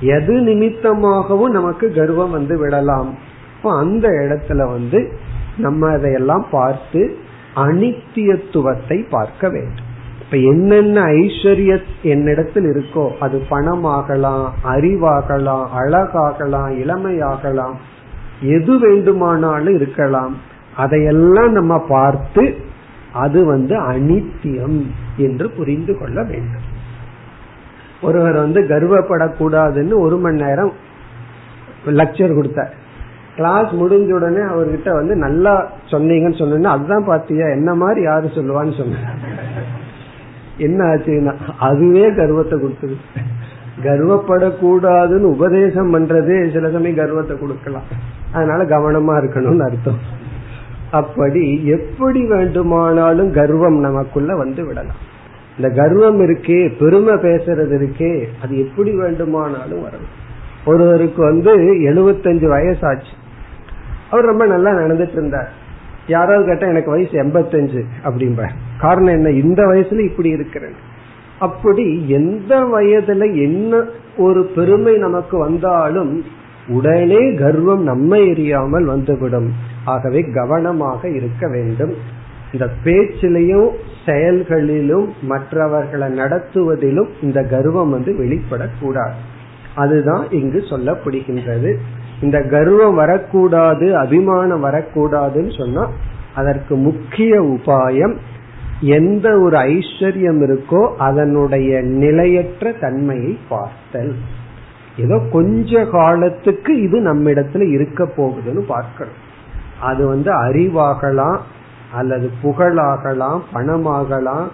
எது நிமித்தமாகவும் நமக்கு கர்வம் வந்து விடலாம். அந்த இடத்துல வந்து நம்ம அதையெல்லாம் பார்த்து அனித்தியத்துவத்தை பார்க்க வேண்டும். இப்ப என்னென்ன ஐஸ்வர்ய என்னிடத்தில் இருக்கோ அது பணமாகலாம் அறிவாகலாம் அழகாகலாம் இளமையாகலாம் எது வேண்டுமானாலும் இருக்கலாம். அதையெல்லாம் நம்ம பார்த்து அது வந்து அனித்தியம் என்று புரிந்து கொள்ள வேண்டும். ஒருவர் வந்து கர்வப்படக்கூடாதுன்னு ஒரு மணி நேரம் லெக்சர் கொடுத்தார். கிளாஸ் முடிஞ்ச உடனே அவர்கிட்ட வந்து நல்லா சொன்னீங்கன்னு சொன்னா அதுதான் பாத்தியா என்ன மாதிரி யாரு சொல்லுவான்னு சொன்ன என்ன ஆச்சுன்னா அதுவே கர்வத்தை கொடுத்தது. கர்வப்படக்கூடாதுன்னு உபதேசம் பண்றதே சில சமயம் கர்வத்தை கொடுக்கலாம். அதனால கவனமா இருக்கணும்னு அர்த்தம். அப்படி எப்படி வேண்டுமானாலும் கர்வம் நமக்குள்ள வந்து விடலாம். இந்த கர்வம் இருக்கே பெருமை பேசுறது இருக்கே அது எப்படி வேண்டுமானாலும் வரலாம் ஒருவருக்கு வந்து எழுபத்தஞ்சு வயசாச்சு. அவர் ரொம்ப நல்லா நடந்துட்டு இருந்தார். யாராவது கேட்டா எனக்கு வயசு எண்பத்தஞ்சு அப்படிம்ப காரணம் என்ன? இந்த வயசுல இப்படி இருக்கிறேன். அப்படி எந்த வயதுல என்ன ஒரு பெருமை நமக்கு வந்தாலும் உடனே கர்வம் நம்ம எரியாமல் வந்துவிடும். ஆகவே கவனமாக இருக்க வேண்டும். இந்த பேச்சிலையும் செயல்களிலும் மற்றவர்களை நடத்துவதிலும் இந்த கர்வம் வந்து வெளிப்படக்கூடாது. அதுதான் இங்கு சொல்லப்படுகின்றது. இந்த கர்வம் வரக்கூடாது அபிமானம் வரக்கூடாதுன்னு சொன்னா அதற்கு முக்கிய உபாயம் எந்த ஒரு ஐஸ்வர்யம் இருக்கோ அதனுடைய நிலையற்ற தன்மையை பார்த்தல். ஏதோ கொஞ்ச காலத்துக்கு இது நம்மிடத்துல இருக்க போகுதுன்னு பார்க்கணும். அது வந்து அறிவாகலாம் அல்லது புகழாகலாம் பணமாகலாம்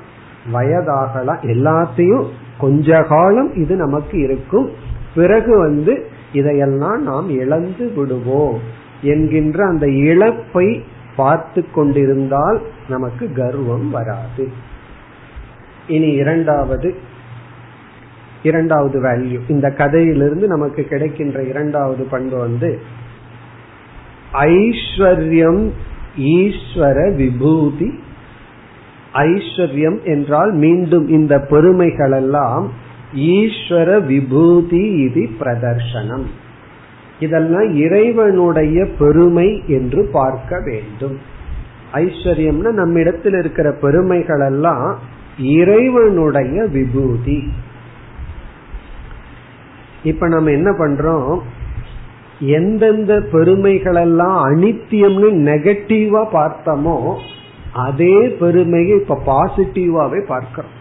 வயதாகலாம் எல்லாத்தையும் கொஞ்ச காலம் இது நமக்கு இருக்கும். பிறகு வந்து இதையெல்லாம் நாம் இழந்து விடுவோம் என்கின்ற அந்த இழப்பை பார்த்து கொண்டிருந்தால் நமக்கு கர்வம் வராது. இனி இரண்டாவது இரண்டாவது வேல்யூ இந்த கதையிலிருந்து நமக்கு கிடைக்கின்ற இரண்டாவது பண்பு வந்து ஐஸ்வர்யம் ஈஸ்வர விபூதி. ஐஸ்வர்யம் என்றால் மீண்டும் இந்த பெருமைகளெல்லாம் ஈஸ்வர விபூதி இது பிரதர்சனம் இதெல்லாம் இறைவனுடைய பெருமை என்று பார்க்க வேண்டும். ஐஸ்வர்யம்னா நம்மிடத்தில் இருக்கிற பெருமைகள் எல்லாம் இறைவனுடைய விபூதி. இப்ப நம்ம என்ன பண்றோம்? எந்தெந்த பெருமைகளெல்லாம் அனித்தியம்னு நெகட்டிவா பார்த்தோமோ அதே பெருமையை இப்ப பாசிட்டிவாவே பார்க்கிறோம்.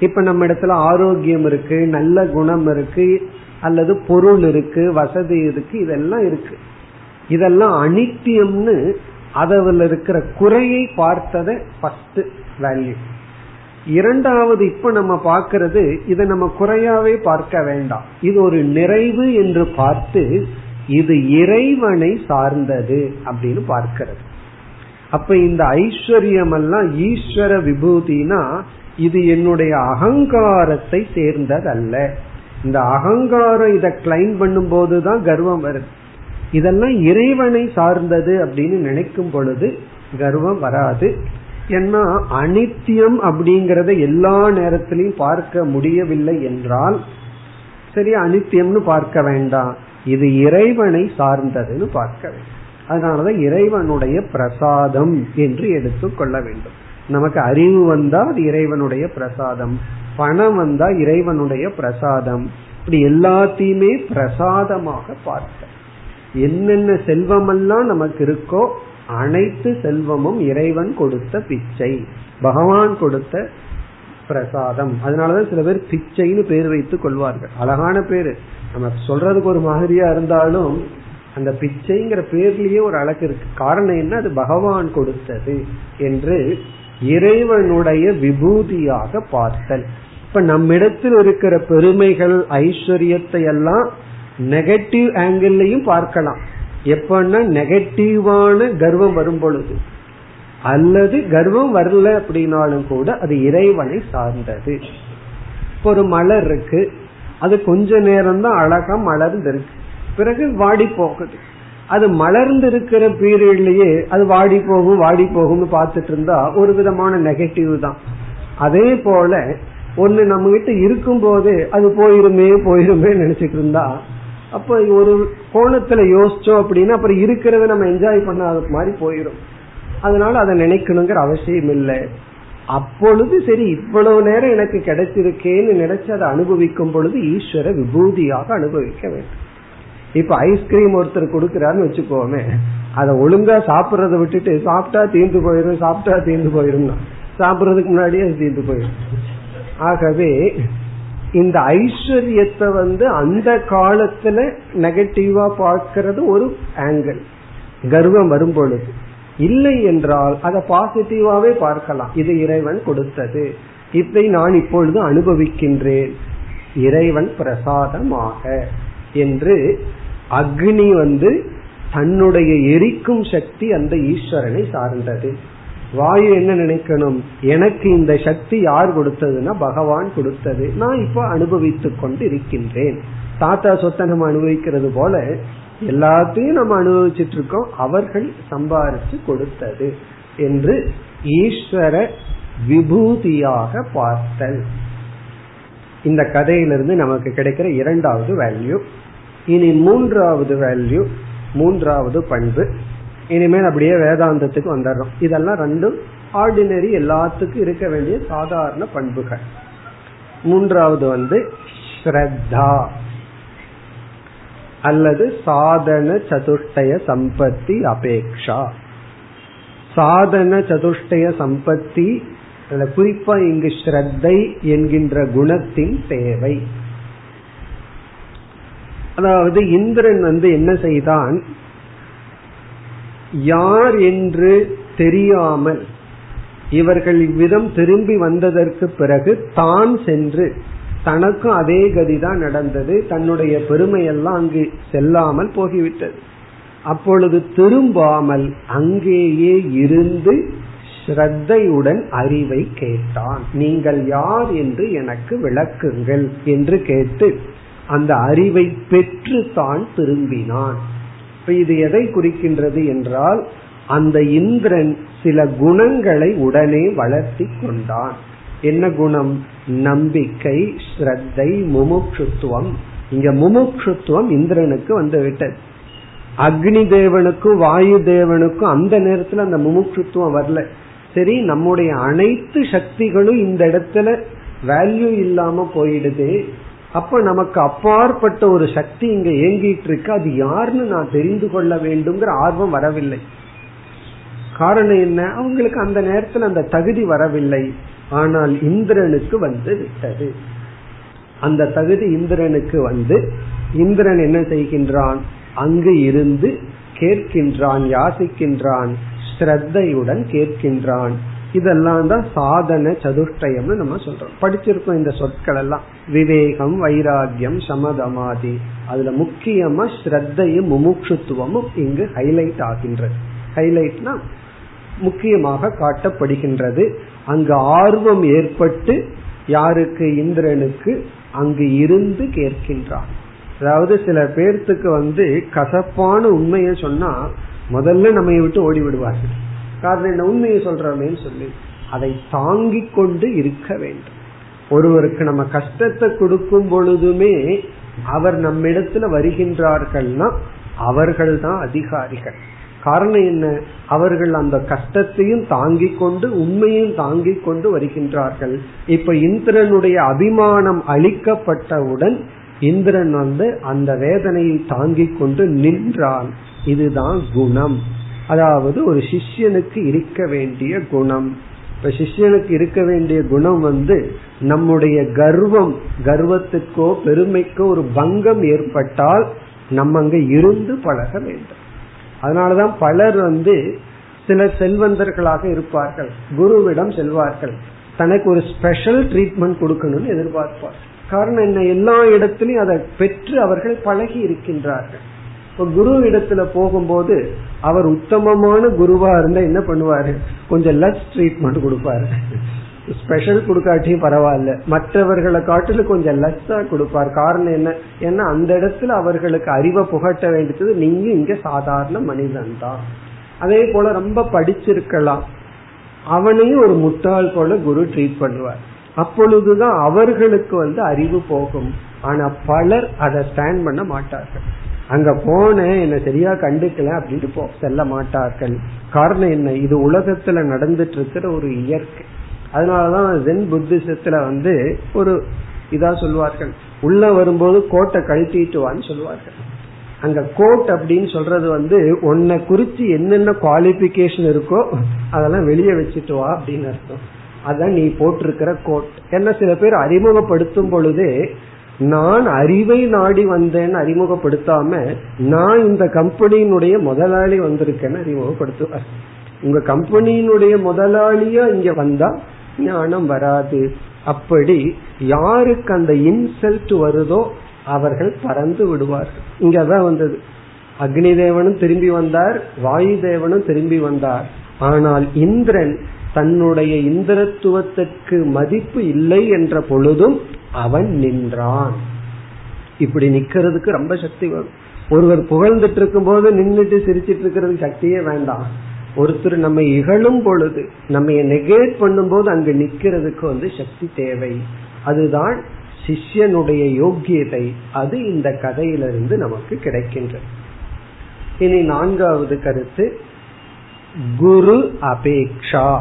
இப்ப நம்ம இடத்துல ஆரோக்கியம் இருக்கு நல்ல குணம் இருக்கு அல்லது பொருள் இருக்கு வசதி இருக்கு இதெல்லாம் இருக்கு. இதெல்லாம் அனித்தியம்னு அதில் இருக்கிற குறையை பார்த்தத ஃபர்ஸ்ட் வேல்யூ இரண்டாவது இப்ப நம்ம பார்க்கறது இதை நம்ம குறையாவே பார்க்க வேண்டாம். இது ஒரு நிறைவு என்று பார்த்து இது இறைவனை சார்ந்தது அப்படின்னு பார்க்கிறது. அப்ப இந்த ஐஸ்வர்யம் எல்லாம் ஈஸ்வர விபூதினா இது என்னுடைய அகங்காரத்தை சேர்ந்ததல்ல. இந்த அகங்காரம் இதை கிளைம் பண்ணும் போதுதான் கர்வம் வருது. இதெல்லாம் இறைவனை சார்ந்தது அப்படின்னு நினைக்கும் பொழுது கர்வம் வராது. ஏன்னா அனித்தியம் அப்படிங்கறத எல்லா நேரத்திலையும் பார்க்க முடியவில்லை என்றால் சரி அனித்தியம்னு பார்க்க வேண்டாம். இது இறைவனை சார்ந்ததுன்னு பார்க்க வேண்டும். அதனாலதான் இறைவனுடைய பிரசாதம் என்று எடுத்துக்கொள்ள வேண்டும். நமக்கு அறிவு வந்தா அது இறைவனுடைய பிரசாதம். பணம் வந்தா இறைவனுடைய பிரசாதம். இப்படி எல்லாத்தையுமே பிரசாதமாக பார்க்க. என்னென்ன செல்வமெல்லாம் நமக்கு இருக்கோ அனைத்து செல்வமும் இறைவன் கொடுத்த பிச்சை. பகவான் கொடுத்த பிரசாதம். அதனாலதான் சில பேர் பிச்சைன்னு பேர் வைத்துக் கொள்வார்கள். அழகான பேரு. நம்ம சொல்றதுக்கு ஒரு மாதிரியா இருந்தாலும் அந்த பிச்சைங்கிற பேர்லயே ஒரு அழகு இருக்கு. காரணம் என்ன? அது பகவான் கொடுத்தது என்று இறைவனுடைய விபூதியாக பார்த்தல். இப்ப நம்மிடத்தில் இருக்கிற பெருமைகள் ஐஸ்வர்யத்தை எல்லாம் நெகட்டிவ் ஆங்கிள்லயும் பார்க்கலாம். எப்பன்னா நெகட்டிவான கர்வம் வரும் பொழுது. அல்லது கர்வம் வரல அப்படின்னாலும் கூட அது இறைவனை சார்ந்தது. இப்போ ஒரு மலர் இருக்கு. அது கொஞ்ச நேரம் தான் அழகா மலர்ந்து இருக்கு பிறகு வாடி போகுது. அது மலர்ந்து இருக்கிற பீரியட்லயே அது வாடி போகும் வாடி போகும்னு பார்த்துட்டு இருந்தா ஒரு விதமான நெகட்டிவ் தான். அதே போல ஒண்ணு நம்ம கிட்ட இருக்கும் போது அது போயிருமே போயிருமே நினைச்சிட்டு இருந்தா அப்ப ஒரு கோணத்துல யோசிச்சோம் அப்படின்னா அப்புறம் இருக்கிறத நம்ம என்ஜாய் பண்ணாத மாதிரி போயிடும் அதனால அதை நினைக்கணுங்கிற அவசியம் இல்லை அப்பொழுது சரி இவ்வளவு நேரம் எனக்கு கிடைச்சிருக்கேன்னு நினைச்சு அதை அனுபவிக்கும் பொழுது ஈஸ்வர விபூதியாக அனுபவிக்க வேண்டும். இப்ப ஐஸ்கிரீம் ஒருத்தர் கொடுக்கிறாருன்னு வச்சுக்கோமே அதை ஒழுங்கா சாப்பிடறத விட்டுட்டு சாப்பிட்டா தீர்ந்து போயிடும் சாப்பிட்டா தீர்ந்து போயிடும் சாப்பிடறதுக்கு முன்னாடியே தீர்ந்து போயிடும் ஆகவே இந்த ஐஸ்வர்யத்தை வந்து அந்த காலத்துல நெகட்டிவா பார்க்கறது ஒரு ஆங்கிள் கர்வம் வரும் பொழுது இல்லை என்றால் அதை பாசிட்டிவாவே பார்க்கலாம். இது இறைவன் கொடுத்தது. இதை நான் இப்பொழுது அனுபவிக்கின்றேன். இறைவன் பிரசாதமாக என்று அக்னி வந்து தன்னுடைய எரிக்கும் சக்தி அந்த ஈஸ்வரனை சார்ந்தது. வாயு என்ன நினைக்கணும்? எனக்கு இந்த சக்தி யார் கொடுத்ததுன்னா பகவான் கொடுத்தது. நான் இப்ப அனுபவித்துக் கொண்டு இருக்கின்றேன் தாத்தா சொத்தை நம்ம அனுபவிக்கிறது போல எல்லாத்தையும் நம்ம அனுபவிச்சுட்டு இருக்கோம் அவர்கள் சம்பாரிச்சு கொடுத்தது என்று ஈஸ்வர விபூதியாக பார்த்தல். இந்த கதையிலிருந்து நமக்கு கிடைக்கிற இரண்டாவது வேல்யூ இனி மூன்றாவது வேல்யூ மூன்றாவது பண்பு. இனிமேல் அப்படியே வேதாந்தத்துக்கு வந்துடுறோம். இதெல்லாம் ரெண்டும் ஆர்டினரி எல்லாத்துக்கும் இருக்க வேண்டிய சாதாரண பண்புகள். மூன்றாவது வந்து ஸ்ரத்தா. அல்லது சாதன சதுஷ்டய சம்பத்தி அபேக்ஷா. சாதன சதுஷ்டய சம்பத்தி குறிப்பா இங்கு ஸ்ரத்தை என்கின்ற குணத்தின் தேவை. அதாவது இந்திரன் வந்து என்ன செய்தான்? யார் என்று தெரியாமல் இவர்கள் இவ்விதம் திரும்பி வந்ததற்கு பிறகு தான் சென்று தனக்கும் அதே கதிதான் நடந்தது. தன்னுடைய பெருமையெல்லாம் அங்கு செல்லாமல் போகிவிட்டது. அப்பொழுது திரும்பாமல் அங்கேயே இருந்து ஸ்ரத்தையுடன் அறிவை கேட்டான். நீங்கள் யார் என்று எனக்கு விளக்குங்கள் என்று கேட்டு அந்த அறிவை பெற்று தான் திரும்பினான். இது எதை குறிக்கின்றது என்றால் அந்த இந்திரன் சில குணங்களை உடனே வளர்த்தி கொண்டான். என்ன குணம்? நம்பிக்கை ஸ்ரத்தை முமுட்சுத்துவம். இங்க முமுட்சுத்துவம் இந்திரனுக்கு வந்து விட்டது. அக்னி தேவனுக்கும் வாயு தேவனுக்கும் அந்த நேரத்துல அந்த முமுட்சுத்துவம் வரல. சரி நம்முடைய அனைத்து சக்திகளும் இந்த இடத்துல வேல்யூ இல்லாம போயிடுது. அப்ப நமக்கு அப்பாற்பட்ட ஒரு சக்தி இங்க இயங்கிட்டு இருக்கு அது யாருன்னு நான் தெரிந்து கொள்ள வேண்டும்ங்கிற ஆர்வம் வரவில்லை. காரணம் என்ன? அவங்களுக்கு அந்த நேரத்தில் அந்த தகுதி வரவில்லை. ஆனால் இந்திரனுக்கு வந்து விட்டது. அந்த தகுதி இந்திரனுக்கு வந்து இந்திரன் என்ன செய்கின்றான்? அங்கு இருந்து கேட்கின்றான் யாசிக்கின்றான் ஸ்ரத்தையுடன் கேட்கின்றான். இதெல்லாம் தான் சாதன சதுஷ்டயம்னு நம்ம சொல்றோம். படிச்சிருக்கோம் இந்த சொற்கள் எல்லாம் விவேகம் வைராகியம் சமதமாதி. அதுல முக்கியமா ஸ்ரத்தையும் முமுட்சுத்துவமும் இங்கு ஹைலைட் ஆகின்றது. ஹைலைட்னா முக்கியமாக காட்டப்படுகின்றது. அங்கு ஆர்வம் ஏற்பட்டு யாருக்கு இந்திரனுக்கு அங்கு இருந்து கேட்கின்றான். அதாவது சில பேர்த்துக்கு வந்து கசப்பான உண்மையை சொன்னா முதல்ல நம்ம விட்டு ஓடி விடுவார்கள் காரணம் என்ன? உண்மையை சொல்றோமேன்னு சொல்லி. அதை தாங்கிக் கொண்டு இருக்க வேண்டும். ஒருவருக்கு நம்ம கஷ்டத்தை கொடுக்கும் பொழுதுமே அவர் நம்மிடத்துல வருகின்றார்கள்னா அவர்கள் தான் அதிகாரிகள். காரணம் என்ன? அவர்கள் அந்த கஷ்டத்தையும் தாங்கிக் கொண்டு உண்மையும் தாங்கிக் கொண்டு வருகின்றார்கள். இப்ப இந்திரனுடைய அபிமானம் அளிக்கப்பட்டவுடன் இந்திரன் வந்து அந்த வேதனையை தாங்கிக் கொண்டு நின்றான். இதுதான் குணம். அதாவது ஒரு சிஷ்யனுக்கு இருக்க வேண்டிய குணம். இப்ப சிஷ்யனுக்கு இருக்க வேண்டிய குணம் வந்து நம்முடைய கர்வம் கர்வத்துக்கோ பெருமைக்கோ ஒரு பங்கம் ஏற்பட்டால் நம்ம அங்க இருந்து பழக வேண்டும். அதனாலதான் பலர் வந்து சில செல்வந்தர்களாக இருப்பார்கள். குருவிடம் செல்வார்கள். தனக்கு ஒரு ஸ்பெஷல் ட்ரீட்மெண்ட் கொடுக்கணும்னு எதிர்பார்ப்பார். காரணம் என்ன? எல்லா இடத்திலையும் அதை பெற்று அவர்கள் பழகி இருக்கின்றார்கள். இப்ப குரு இடத்துல போகும்போது அவர் உத்தமமான குருவா இருந்தா என்ன பண்ணுவாரு? கொஞ்சம் லெஸ் ட்ரீட்மெண்ட் கொடுப்பாரு. ஸ்பெஷல் கொடுக்காட்டியும் பரவாயில்ல. மற்றவர்களை காட்டிலும் கொஞ்சம் லெஸ்ஸா கொடுப்பார். காரணம் என்ன? ஏன்னா அந்த இடத்துல அவர்களுக்கு அறிவை புகட்ட வேண்டியது நீங்க இங்க சாதாரண மனிதன் தான் அதே போல ரொம்ப படிச்சிருக்கலாம். அவனையும் ஒரு முட்டாள் போல குரு ட்ரீட் பண்ணுவார். அப்பொழுதுதான் அவர்களுக்கு வந்து அறிவு போகும். ஆனா பலர் அதை ஸ்டாண்ட் பண்ண மாட்டார்கள். அங்க போனேன் என்ன சரியா கண்டுக்கல அப்படின்ட்டு செல்ல மாட்டார்கள். காரணம் என்ன? இது உலகத்துல நடந்துட்டு இருக்கிற ஒரு இயற்கை. அதனாலதான் ஜென் புத்திசத்துல வந்து ஒரு இதா சொல்வார்கள். உள்ள வரும்போது கோட்டை கழட்டிட்டு வான்னு சொல்லுவார்கள் அங்க கோட் அப்படின்னு சொல்றது வந்து உன்னை குறிச்சு என்னென்ன குவாலிபிகேஷன் இருக்கோ அதெல்லாம் வெளியே வச்சுட்டு வா அப்படின்னு அர்த்தம். அதான் நீ போட்டிருக்கிற கோட். என்ன சில பேர் அறிமுகப்படுத்தும் பொழுதே நான் அறிவை நாடி வந்தேன்னு அறிமுகப்படுத்தாம நான் இந்த கம்பெனியினுடைய முதலாளி வந்திருக்கேன்னு அறிமுகப்படுத்துவார். உங்க கம்பெனியினுடைய முதலாளியா இங்க வந்தா ஞானம் வராது. அப்படி யாருக்கு அந்த இன்சல்ட் வருதோ அவர்கள் பறந்து விடுவார்கள். இங்கதான் வந்தது. அக்னி தேவனும் திரும்பி வந்தார் வாயு தேவனும் திரும்பி வந்தார். ஆனால் இந்திரன் தன்னுடைய இந்திரத்துவத்திற்கு மதிப்பு இல்லை என்ற பொழுதும் அவன் நின்றான். இப்படி நிக்கிறதுக்கு ரொம்ப சக்தி வரும். ஒருவர் புகழ்ந்துட்டு இருக்கும் போது நின்றுட்டு சிரிச்சிட்டு இருக்கிறதுக்கு சக்தியே வேண்டாம். ஒருத்தர் நம்ம இகழும் பொழுது நம்ம நெகேட் பண்ணும்போது அங்கு நிக்கிறதுக்கு வந்து சக்தி தேவை. அதுதான் சிஷ்யனுடைய யோக்கியதை அது இந்த கதையிலிருந்து நமக்கு கிடைக்கின்றது. இனி நான்காவது கருத்து குரு அபேக்ஷா.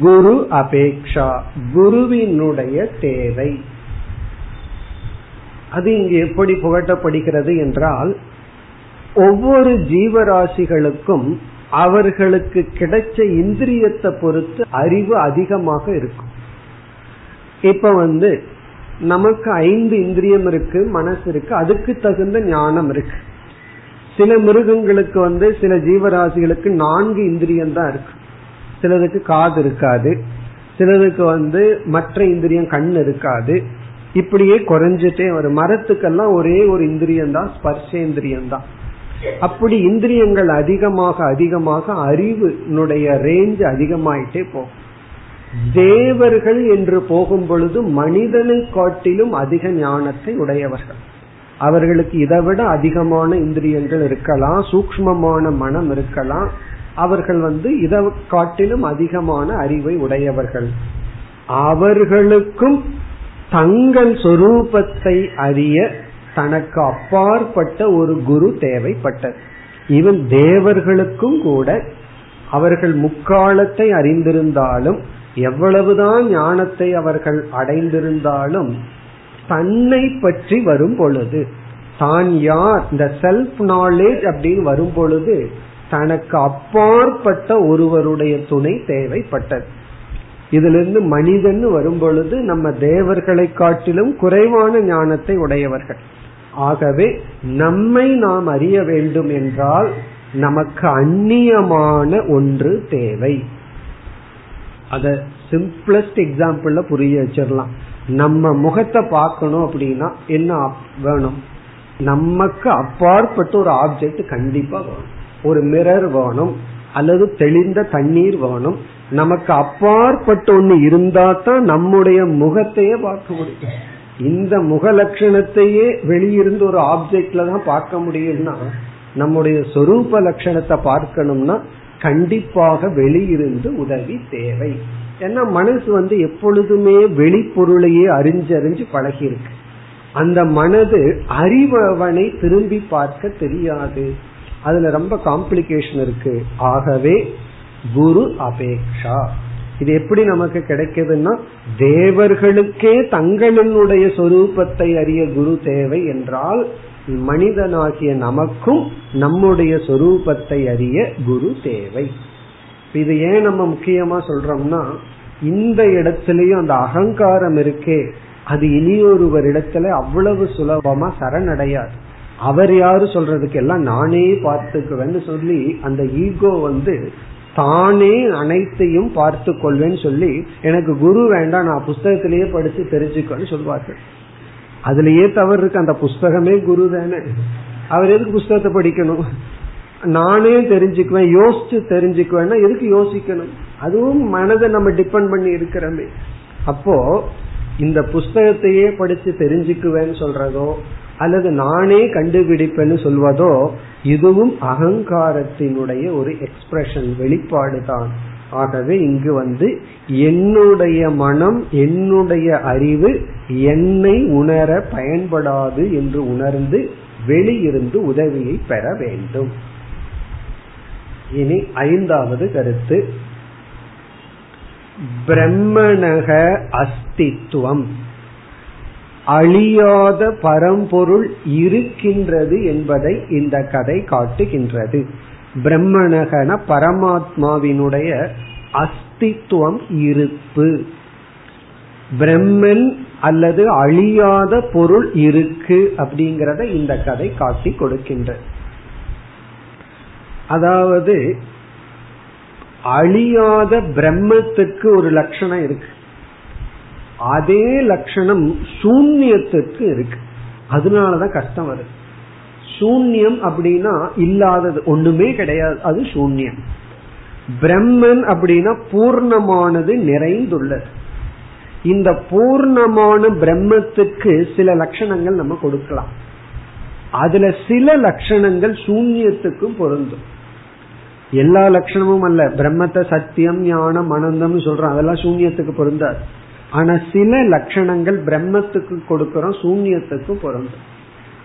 குரு அபேக்ஷா குருவினுடைய தேவை. அது இங்கு எப்படி புகட்டப்படுகிறது என்றால் ஒவ்வொரு ஜீவராசிகளுக்கும் அவர்களுக்கு கிடைச்ச இந்திரியத்தை பொறுத்து அறிவு அதிகமாக இருக்கும். இப்ப வந்து நமக்கு ஐந்து இந்திரியம் இருக்கு மனசு இருக்கு அதுக்கு தகுந்த ஞானம் இருக்கு. சில மிருகங்களுக்கு வந்து சில ஜீவராசிகளுக்கு நான்கு இந்திரியம் தான் இருக்கு. சிலதுக்கு காது இருக்காது. சிலதுக்கு வந்து மற்ற இந்திரியம் கண் இருக்காது. இப்படியே குறைஞ்சிட்டே வரும். மரத்துக்கெல்லாம் ஒரே ஒரு இந்திரியம் தான் ஸ்பர்ஷேந்திரியம் தான். அப்படி இந்திரியங்கள் அதிகமாக அதிகமாக அறிவுனுடைய ரேஞ்ச் அதிகமாயிட்டே போகும். தேவர்கள் என்று போகும் பொழுது மனிதனை காட்டிலும் அதிக ஞானத்தை உடையவர்கள். அவர்களுக்கு இதை விட அதிகமான இந்திரியங்கள் இருக்கலாம் சூக்மமான மனம் இருக்கலாம். அவர்கள் வந்து இதை காட்டிலும் அதிகமான அறிவை உடையவர்கள். அவர்களுக்கும் தங்கள் சொரூபத்தை அறிய தனக்கு அப்பாற்பட்ட ஒரு குரு தேவைப்பட்டது. இவன் தேவர்களுக்கும் கூட அவர்கள் முக்காலத்தை அறிந்திருந்தாலும் எவ்வளவுதான் ஞானத்தை அவர்கள் அடைந்திருந்தாலும் தன்னை பற்றி வரும் பொழுது தான் யார் இந்த செல்ஃப் நாலேஜ் அப்படின்னு வரும் பொழுது தனக்கு அப்பாற்பட்ட ஒருவருடைய துணை தேவைப்பட்டது. இதிலிருந்து மனிதன் வரும் பொழுது நம்ம தேவர்களை காட்டிலும் குறைவான ஞானத்தை உடையவர்கள். ஆகவே நம்மை நாம் அறிய வேண்டும் என்றால் நமக்கு அந்நியமான ஒன்று தேவை. அத சிம்பிளஸ்ட் எக்ஸாம்பிள்ல புரிய வச்சிடலாம். நம்ம முகத்தை பார்க்கணும் அப்படின்னா என்ன வேணும்? நமக்கு அப்பாற்பட்ட ஒரு ஆப்ஜெக்ட் கண்டிப்பா வேணும். ஒரு மிரர் வேணும். அல்லது தெளிந்த தண்ணீர் வேணும். நமக்கு அப்பாற்பட்ட ஒண்ணு இருந்தா தான் நம்முடைய முகத்தையே பார்க்க முடியும். இந்த முக லட்சணத்தையே வெளியிருந்து ஒரு ஆப்ஜெக்ட்ல தான் பார்க்க முடியும்னா நம்முடைய சொரூப லட்சணத்தை பார்க்கணும்னா கண்டிப்பாக வெளியிருந்து உதவி தேவை. ஏன்னா மனசு வந்து எப்பொழுதுமே வெளிப்பொருளையே அறிஞ்சறிஞ்சு பழகியிருக்கு. அந்த மனது அறிவவனை திரும்பி பார்க்க தெரியாது. அதுல ரொம்ப காம்ப்ளிகேஷன் இருக்கு. ஆகவே குரு அபேக்ஷா. இது எப்படி நமக்கு கிடைக்குதுன்னா தேவர்களுக்கே தங்களினுடைய சொரூபத்தை அறிய குரு தேவை என்றால் மனிதனாகிய நமக்கும் நம்முடைய சொரூபத்தை அறிய குரு தேவை. இது ஏன் நம்ம முக்கியமா சொல்றோம்னா இந்த இடத்துலயும் அந்த அகங்காரம் இருக்கே அது இனியொருவர் இடத்துல அவ்வளவு சுலபமா சரணடையாது. அவர் யாரு சொல்றதுக்கு எல்லாம் நானே பார்த்துக்குவேன்னு சொல்லி அந்த ஈகோ வந்து தானே அனைத்தையும் பார்த்து கொள்வேன்னு சொல்லி எனக்கு குரு வேண்டாம் நான் புஸ்தகத்திலேயே படிச்சு தெரிஞ்சுக்கோன்னு சொல்வார்கள். அதுலயே தவறு இருக்கு அந்த புஸ்தகமே குரு தானே. அவர் எதுக்கு புஸ்தகத்தை படிக்கணும்? நானே தெரிஞ்சுக்குவேன் யோசிச்சு தெரிஞ்சுக்குவேன்னா எதுக்கு யோசிக்கணும்? அதுவும் மனதை நம்ம டிபெண்ட் பண்ணி இருக்கிறோமே. அப்போ இந்த புஸ்தகத்தையே படிச்சு தெரிஞ்சுக்குவேன்னு சொல்றதோ அல்லது நானே கண்டுபிடிப்பேன்னு சொல்வதோ இதுவும் அகங்காரத்தினுடைய ஒரு எக்ஸ்பிரஷன் வெளிப்பாடு தான். ஆகவே இங்கு வந்து என்னுடைய மனம் என்னுடைய அறிவு என்னை உணர பயன்படாது என்று உணர்ந்து வெளியிருந்து உதவியை பெற வேண்டும். இனி ஐந்தாவது கருத்து. பிரம்மணக அஸ்தித்துவம் அழியாத பரம்பொருள் இருக்கின்றது என்பதை இந்த கதை காட்டுகின்றது. பிரம்மணகன பரமாத்மாவினுடைய அஸ்தித்துவம் இருப்பு. பிரம்மன் அல்லது அழியாத பொருள் இருக்கு அப்படிங்கறத இந்த கதை காட்டி கொடுக்கின்றது அதாவது அழியாத பிரம்மத்துக்கு ஒரு லட்சணம் இருக்கு. அதே லட்சணம் சூன்யத்துக்கு இருக்கு. அதனாலதான் கஷ்டம் வருது. சூன்யம் அப்படின்னா இல்லாதது ஒண்ணுமே கிடையாது. அது சூன்யம். பிரம்மன் அப்படின்னா பூர்ணமானது நிறைந்துள்ளது. இந்த பூர்ணமான பிரம்மத்துக்கு சில லட்சணங்கள் நம்ம கொடுக்கலாம். அதுல சில லட்சணங்கள் சூன்யத்துக்கும் பொருந்தும். எல்லா லட்சணமும் அல்ல. பிரம்மத்தை சத்தியம் ஞானம் அனந்தம் சொல்றோம். அதெல்லாம் சூன்யத்துக்கு பொருந்தாது. ஆனா சில லட்சணங்கள் பிரம்மத்துக்கு கொடுக்கறோம் சூன்யத்துக்கு பொருந்தும்.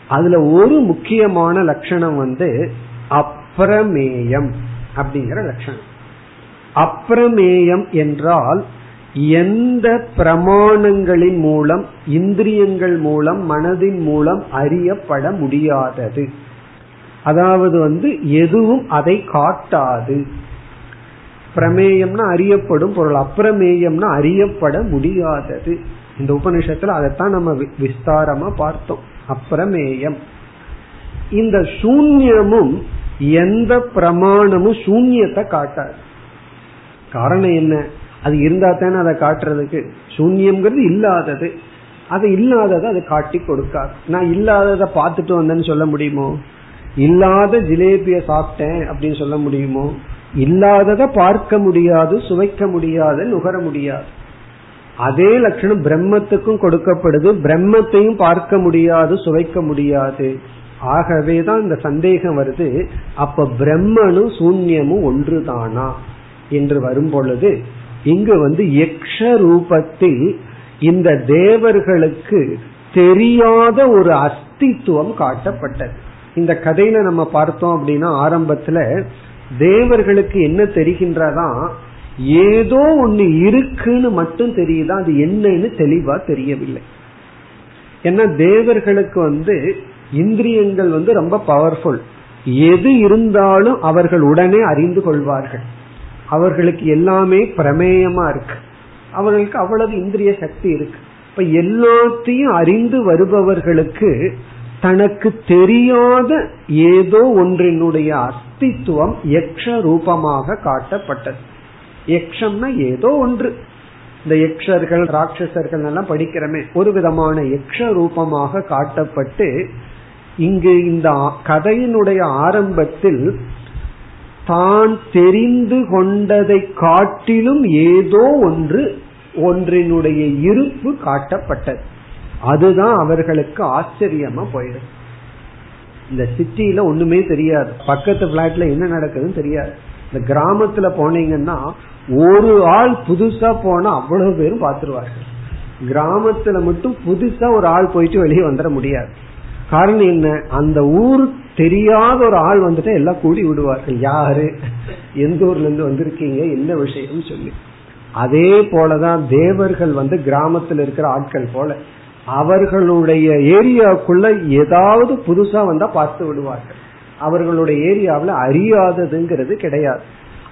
அதுல ஒரு முக்கியமான லட்சணம் வந்து அப்பிரமேயம் அப்படிங்கிற லட்சணம். அப்பிரமேயம் என்றால் எந்த பிரமாணங்களின் மூலம் இந்திரியங்கள் மூலம் மனதின் மூலம் அறியப்பட முடியாதது. அதாவது வந்து எதுவும் அதை காட்டாது. பிரமேயம்னா அறியப்படும் பொருள். அப்பிரமேயம்னா அறியப்பட முடியாதது. இந்த உபநிஷத்துல அதைத்தான் நம்ம விஸ்தாரமா பார்த்தோம். அப்பிரமேயம். இந்த சூன்யமும் எந்த பிரமாணமும் சூன்யத்தை காட்டாது. காரணம் என்ன? அது இருந்தா தானே அதை காட்டுறதுக்கு. சூன்யம்ங்கிறது இல்லாதது. அது இல்லாததை அதை காட்டி கொடுக்காது. நான் இல்லாததை பார்த்துட்டு வந்தேன்னு சொல்ல முடியுமோ? இல்லாத ஜிலேபிய சாப்பிட்டேன் அப்படின்னு சொல்ல முடியுமோ? இல்லாததை பார்க்க முடியாது சுவைக்க முடியாது நுகர முடியாது. அதே லட்சணம் பிரம்மத்துக்கும் கொடுக்கப்படுது. பிரம்மத்தையும் பார்க்க முடியாது சுவைக்க முடியாது. ஆகவே தான் இந்த சந்தேகம் வருது. அப்ப பிரம்மனும் சூன்யமும் ஒன்றுதானா என்று வரும் பொழுது இங்கு வந்து யக்ஷ ரூபத்தில் இந்த தேவர்களுக்கு தெரியாத ஒரு அஸ்தித்துவம் காட்டப்பட்டது. இந்த கதையில நம்ம பார்த்தோம் அப்படின்னா ஆரம்பத்துல தேவர்களுக்கு என்ன தெரிகின்றதா? ஏதோ ஒண்ணு இருக்குன்னு மட்டும் தெரியுதா? அது என்னன்னு தெளிவா தெரியவில்லை. ஏன்னா தேவர்களுக்கு வந்து இந்திரியங்கள் வந்து ரொம்ப பவர்ஃபுல் எது இருந்தாலும் அவர்கள் உடனே அறிந்து கொள்வார்கள். அவர்களுக்கு எல்லாமே பிரமேயமா இருக்கு. அவர்களுக்கு அவ்வளவு இந்திரிய சக்தி இருக்கு. இப்ப எல்லாத்தையும் அறிந்து வருபவர்களுக்கு தனக்கு தெரியாத ஏதோ ஒன்றினுடைய அஸ்தித்துவம் யக்ஷ ரூபமாக காட்டப்பட்டது. யக்ஷம்னா ஏதோ ஒன்று. இந்த யக்ஷர்கள் ராட்சசர்கள் எல்லாம் படிக்கிறமே. ஒரு விதமான யக்ஷ ரூபமாக காட்டப்பட்டு இங்கு இந்த கதையினுடைய ஆரம்பத்தில் தான் தெரிந்து கொண்டதை காட்டிலும் ஏதோ ஒன்று ஒன்றினுடைய இருப்பு காட்டப்பட்டது. அதுதான் அவர்களுக்கு ஆச்சரியமா போயிடும். இந்த சிட்டியில ஒண்ணுமே தெரியாது. பக்கத்து பிளாட்ல என்ன நடக்குதுன்னு தெரியாது. இந்த கிராமத்துல போனீங்கன்னா ஒரு ஆள் புதுசா போனா அவ்வளவு பேரும் பாத்துருவார்கள் கிராமத்துல மட்டும் புதுசா ஒரு ஆள் போயிட்டு வெளியே வந்துட முடியாது. காரணம் என்ன? அந்த ஊர் தெரியாத ஒரு ஆள் வந்துட்டு எல்லாம் கூடி விடுவார்கள். யாரு? எந்த ஊர்ல இருந்து வந்திருக்கீங்க? என்ன விஷயம் சொல்லி. அதே போலதான் தேவர்கள் வந்து கிராமத்தில் இருக்கிற ஆட்கள் போல. அவர்களுடைய ஏரியாவுக்குள்ள ஏதாவது புதுசா வந்தா பார்த்து விடுவார்கள். அவர்களுடைய ஏரியாவில் அறியாததுங்கிறது கிடையாது.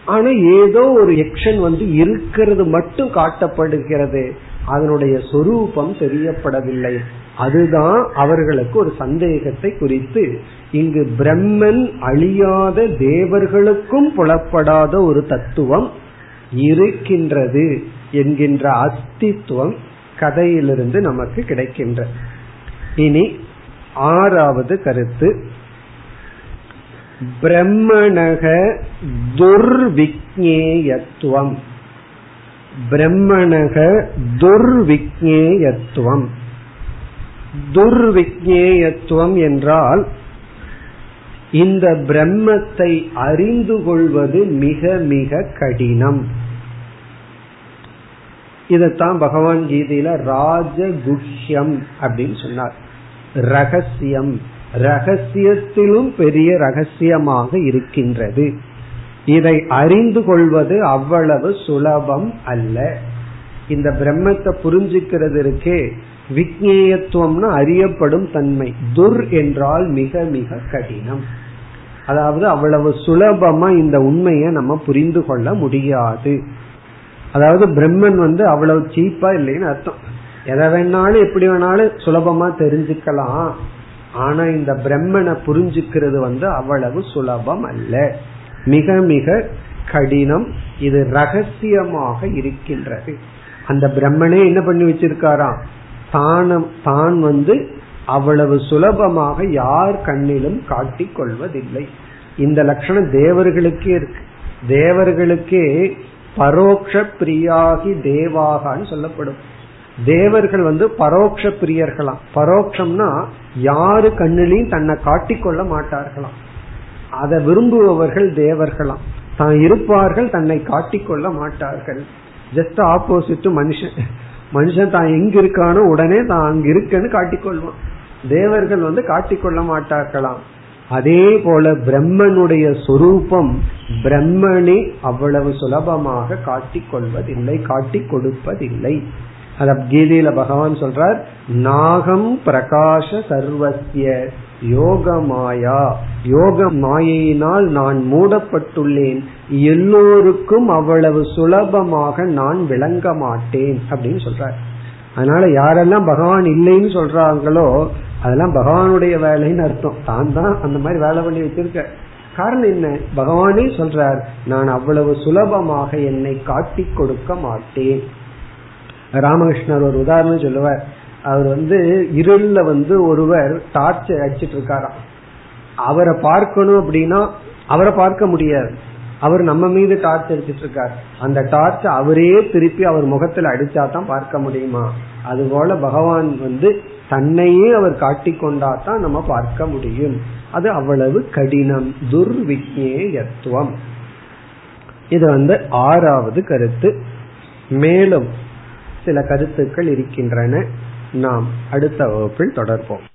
ஆனா ஏதோ ஒரு எக்ஷன் வந்து இருக்கிறது மட்டும் காட்டப்படுகிறது. அதனுடைய சொரூபம் தெரியப்படவில்லை. அதுதான் அவர்களுக்கு ஒரு சந்தேகத்தை குறித்து இங்கு பிரம்மன் அழியாத தேவர்களுக்கும் புலப்படாத ஒரு தத்துவம் இருக்கின்றது என்கின்ற அஸ்தித்துவம் கதையிலிருந்து நமக்கு கிடைக்கின்ற. இனி ஆறாவது கருத்து. பிரம்மணக துர்விக்னேயத்துவம் பிரம்மணக துர்விக்னேயத்துவம் துர்விக்னேயத்துவம் என்றால் இந்த பிரம்மத்தை அறிந்து கொள்வது மிக மிக கடினம். இதத்தான் பகவான் கீதையில ராஜகுஷ்யம் அப்படின்னு சொன்னார். ரகசியம். ரகசியத்திலும் பெரிய ரகசியமாக இருக்கின்றது. இதை அறிந்து கொள்வது அவ்வளவு சுலபம் அல்ல. இந்த பிரம்மத்தை புரிஞ்சுக்கிறது இருக்கே விக்னேயத்துவம்னா அறியப்படும் தன்மை. துர் என்றால் மிக மிக கடினம். அதாவது அவ்வளவு சுலபமா இந்த உண்மையை நம்ம புரிந்து கொள்ள முடியாது. அதாவது பிரம்மன் வந்து அவ்வளவு சீப்பா இல்லைன்னு அர்த்தம். எதை வேணாலும் எப்படி வேணாலும் சுலபமா தெரிஞ்சுக்கலாம். ஆனா இந்த பிரம்மனை புரிஞ்சுக்கிறது வந்து அவ்வளவு சுலபம் அல்ல. மிக மிக கடினம். இது ரகசியமாக இருக்கின்றது. அந்த பிரம்மனே என்ன பண்ணி வச்சிருக்காராம்? தானம் தான் வந்து அவ்வளவு சுலபமாக யார் கண்ணிலும் காட்டிக் கொள்வதில்லை. இந்த லட்சணம் தேவர்களுக்கே இருக்கு. தேவர்களுக்கே பரோக்ஷ பிரியாகி தேவாகான்னு சொல்லப்படும். தேவர்கள் வந்து பரோக்ஷ பிரியர்களாம் பரோக்ஷம்னா யாரு கண்ணிலையும் தன்னை காட்டிக்கொள்ள மாட்டார்களாம். அதை விரும்புபவர்கள் தேவர்களாம். தான் இருப்பார்கள் தன்னை காட்டிக்கொள்ள மாட்டார்கள். ஜஸ்ட் ஆப்போசிட் மனுஷன். மனுஷன் தான் எங்க இருக்கானோ உடனே தான் அங்க இருக்குன்னு காட்டிக்கொள்வான். தேவர்கள் வந்து காட்டிக்கொள்ள மாட்டார்களாம். அதே போல பிரம்மனுடைய சொரூபம் பிரம்மனே அவ்வளவு சுலபமாக காட்டிக் கொள்வதில்லை காட்டிக் கொடுப்பதில்லை. அத கீதையில பகவான் சொல்றார் நாகம் பிரகாஷ சர்வசிய யோக மாயா. யோக மாயையினால் நான் மூடப்பட்டுள்ளேன். எல்லோருக்கும் அவ்வளவு சுலபமாக நான் விளங்க மாட்டேன் அப்படின்னு சொல்றார். அதனால யாரெல்லாம் பகவான் இல்லைன்னு சொல்றாங்களோ அதெல்லாம் பகவானுடைய வேலைன்னு அர்த்தம். தான் தான் அந்த மாதிரி வேலை பண்ணி வச்சிருக்க. காரணம் என்ன? பகவானே சொல்றார் நான் அவ்வளவு சுலபமாக என்னை காட்டிக் கொடுக்க மாட்டேன். ராமகிருஷ்ணர் ஒரு உதாரணம் சொல்லுவார். அவர் வந்து இருள்ல வந்து ஒருவர் டார்ச் அடிச்சிட்டு இருக்காராம். அவரை பார்க்கணும் அப்படின்னா அவரை பார்க்க முடியாது. அவர் நம்ம மீது டார்ச் அடிச்சிட்டு இருக்கார் அந்த டார்ச் அவரே திருப்பி அவர் முகத்துல அடிச்சா தான் பார்க்க முடியுமா? அதுபோல பகவான் வந்து தன்னையே அவர் காட்டிக்கொண்டா தான் நம்ம பார்க்க முடியும். அது அவ்வளவு கடினம். துர்விக்னேயத்துவம். இது வந்து ஆறாவது கருத்து. மேலும் சில கருத்துக்கள் இருக்கின்றன. நாம் அடுத்த வகுப்பில் தொடர்போம்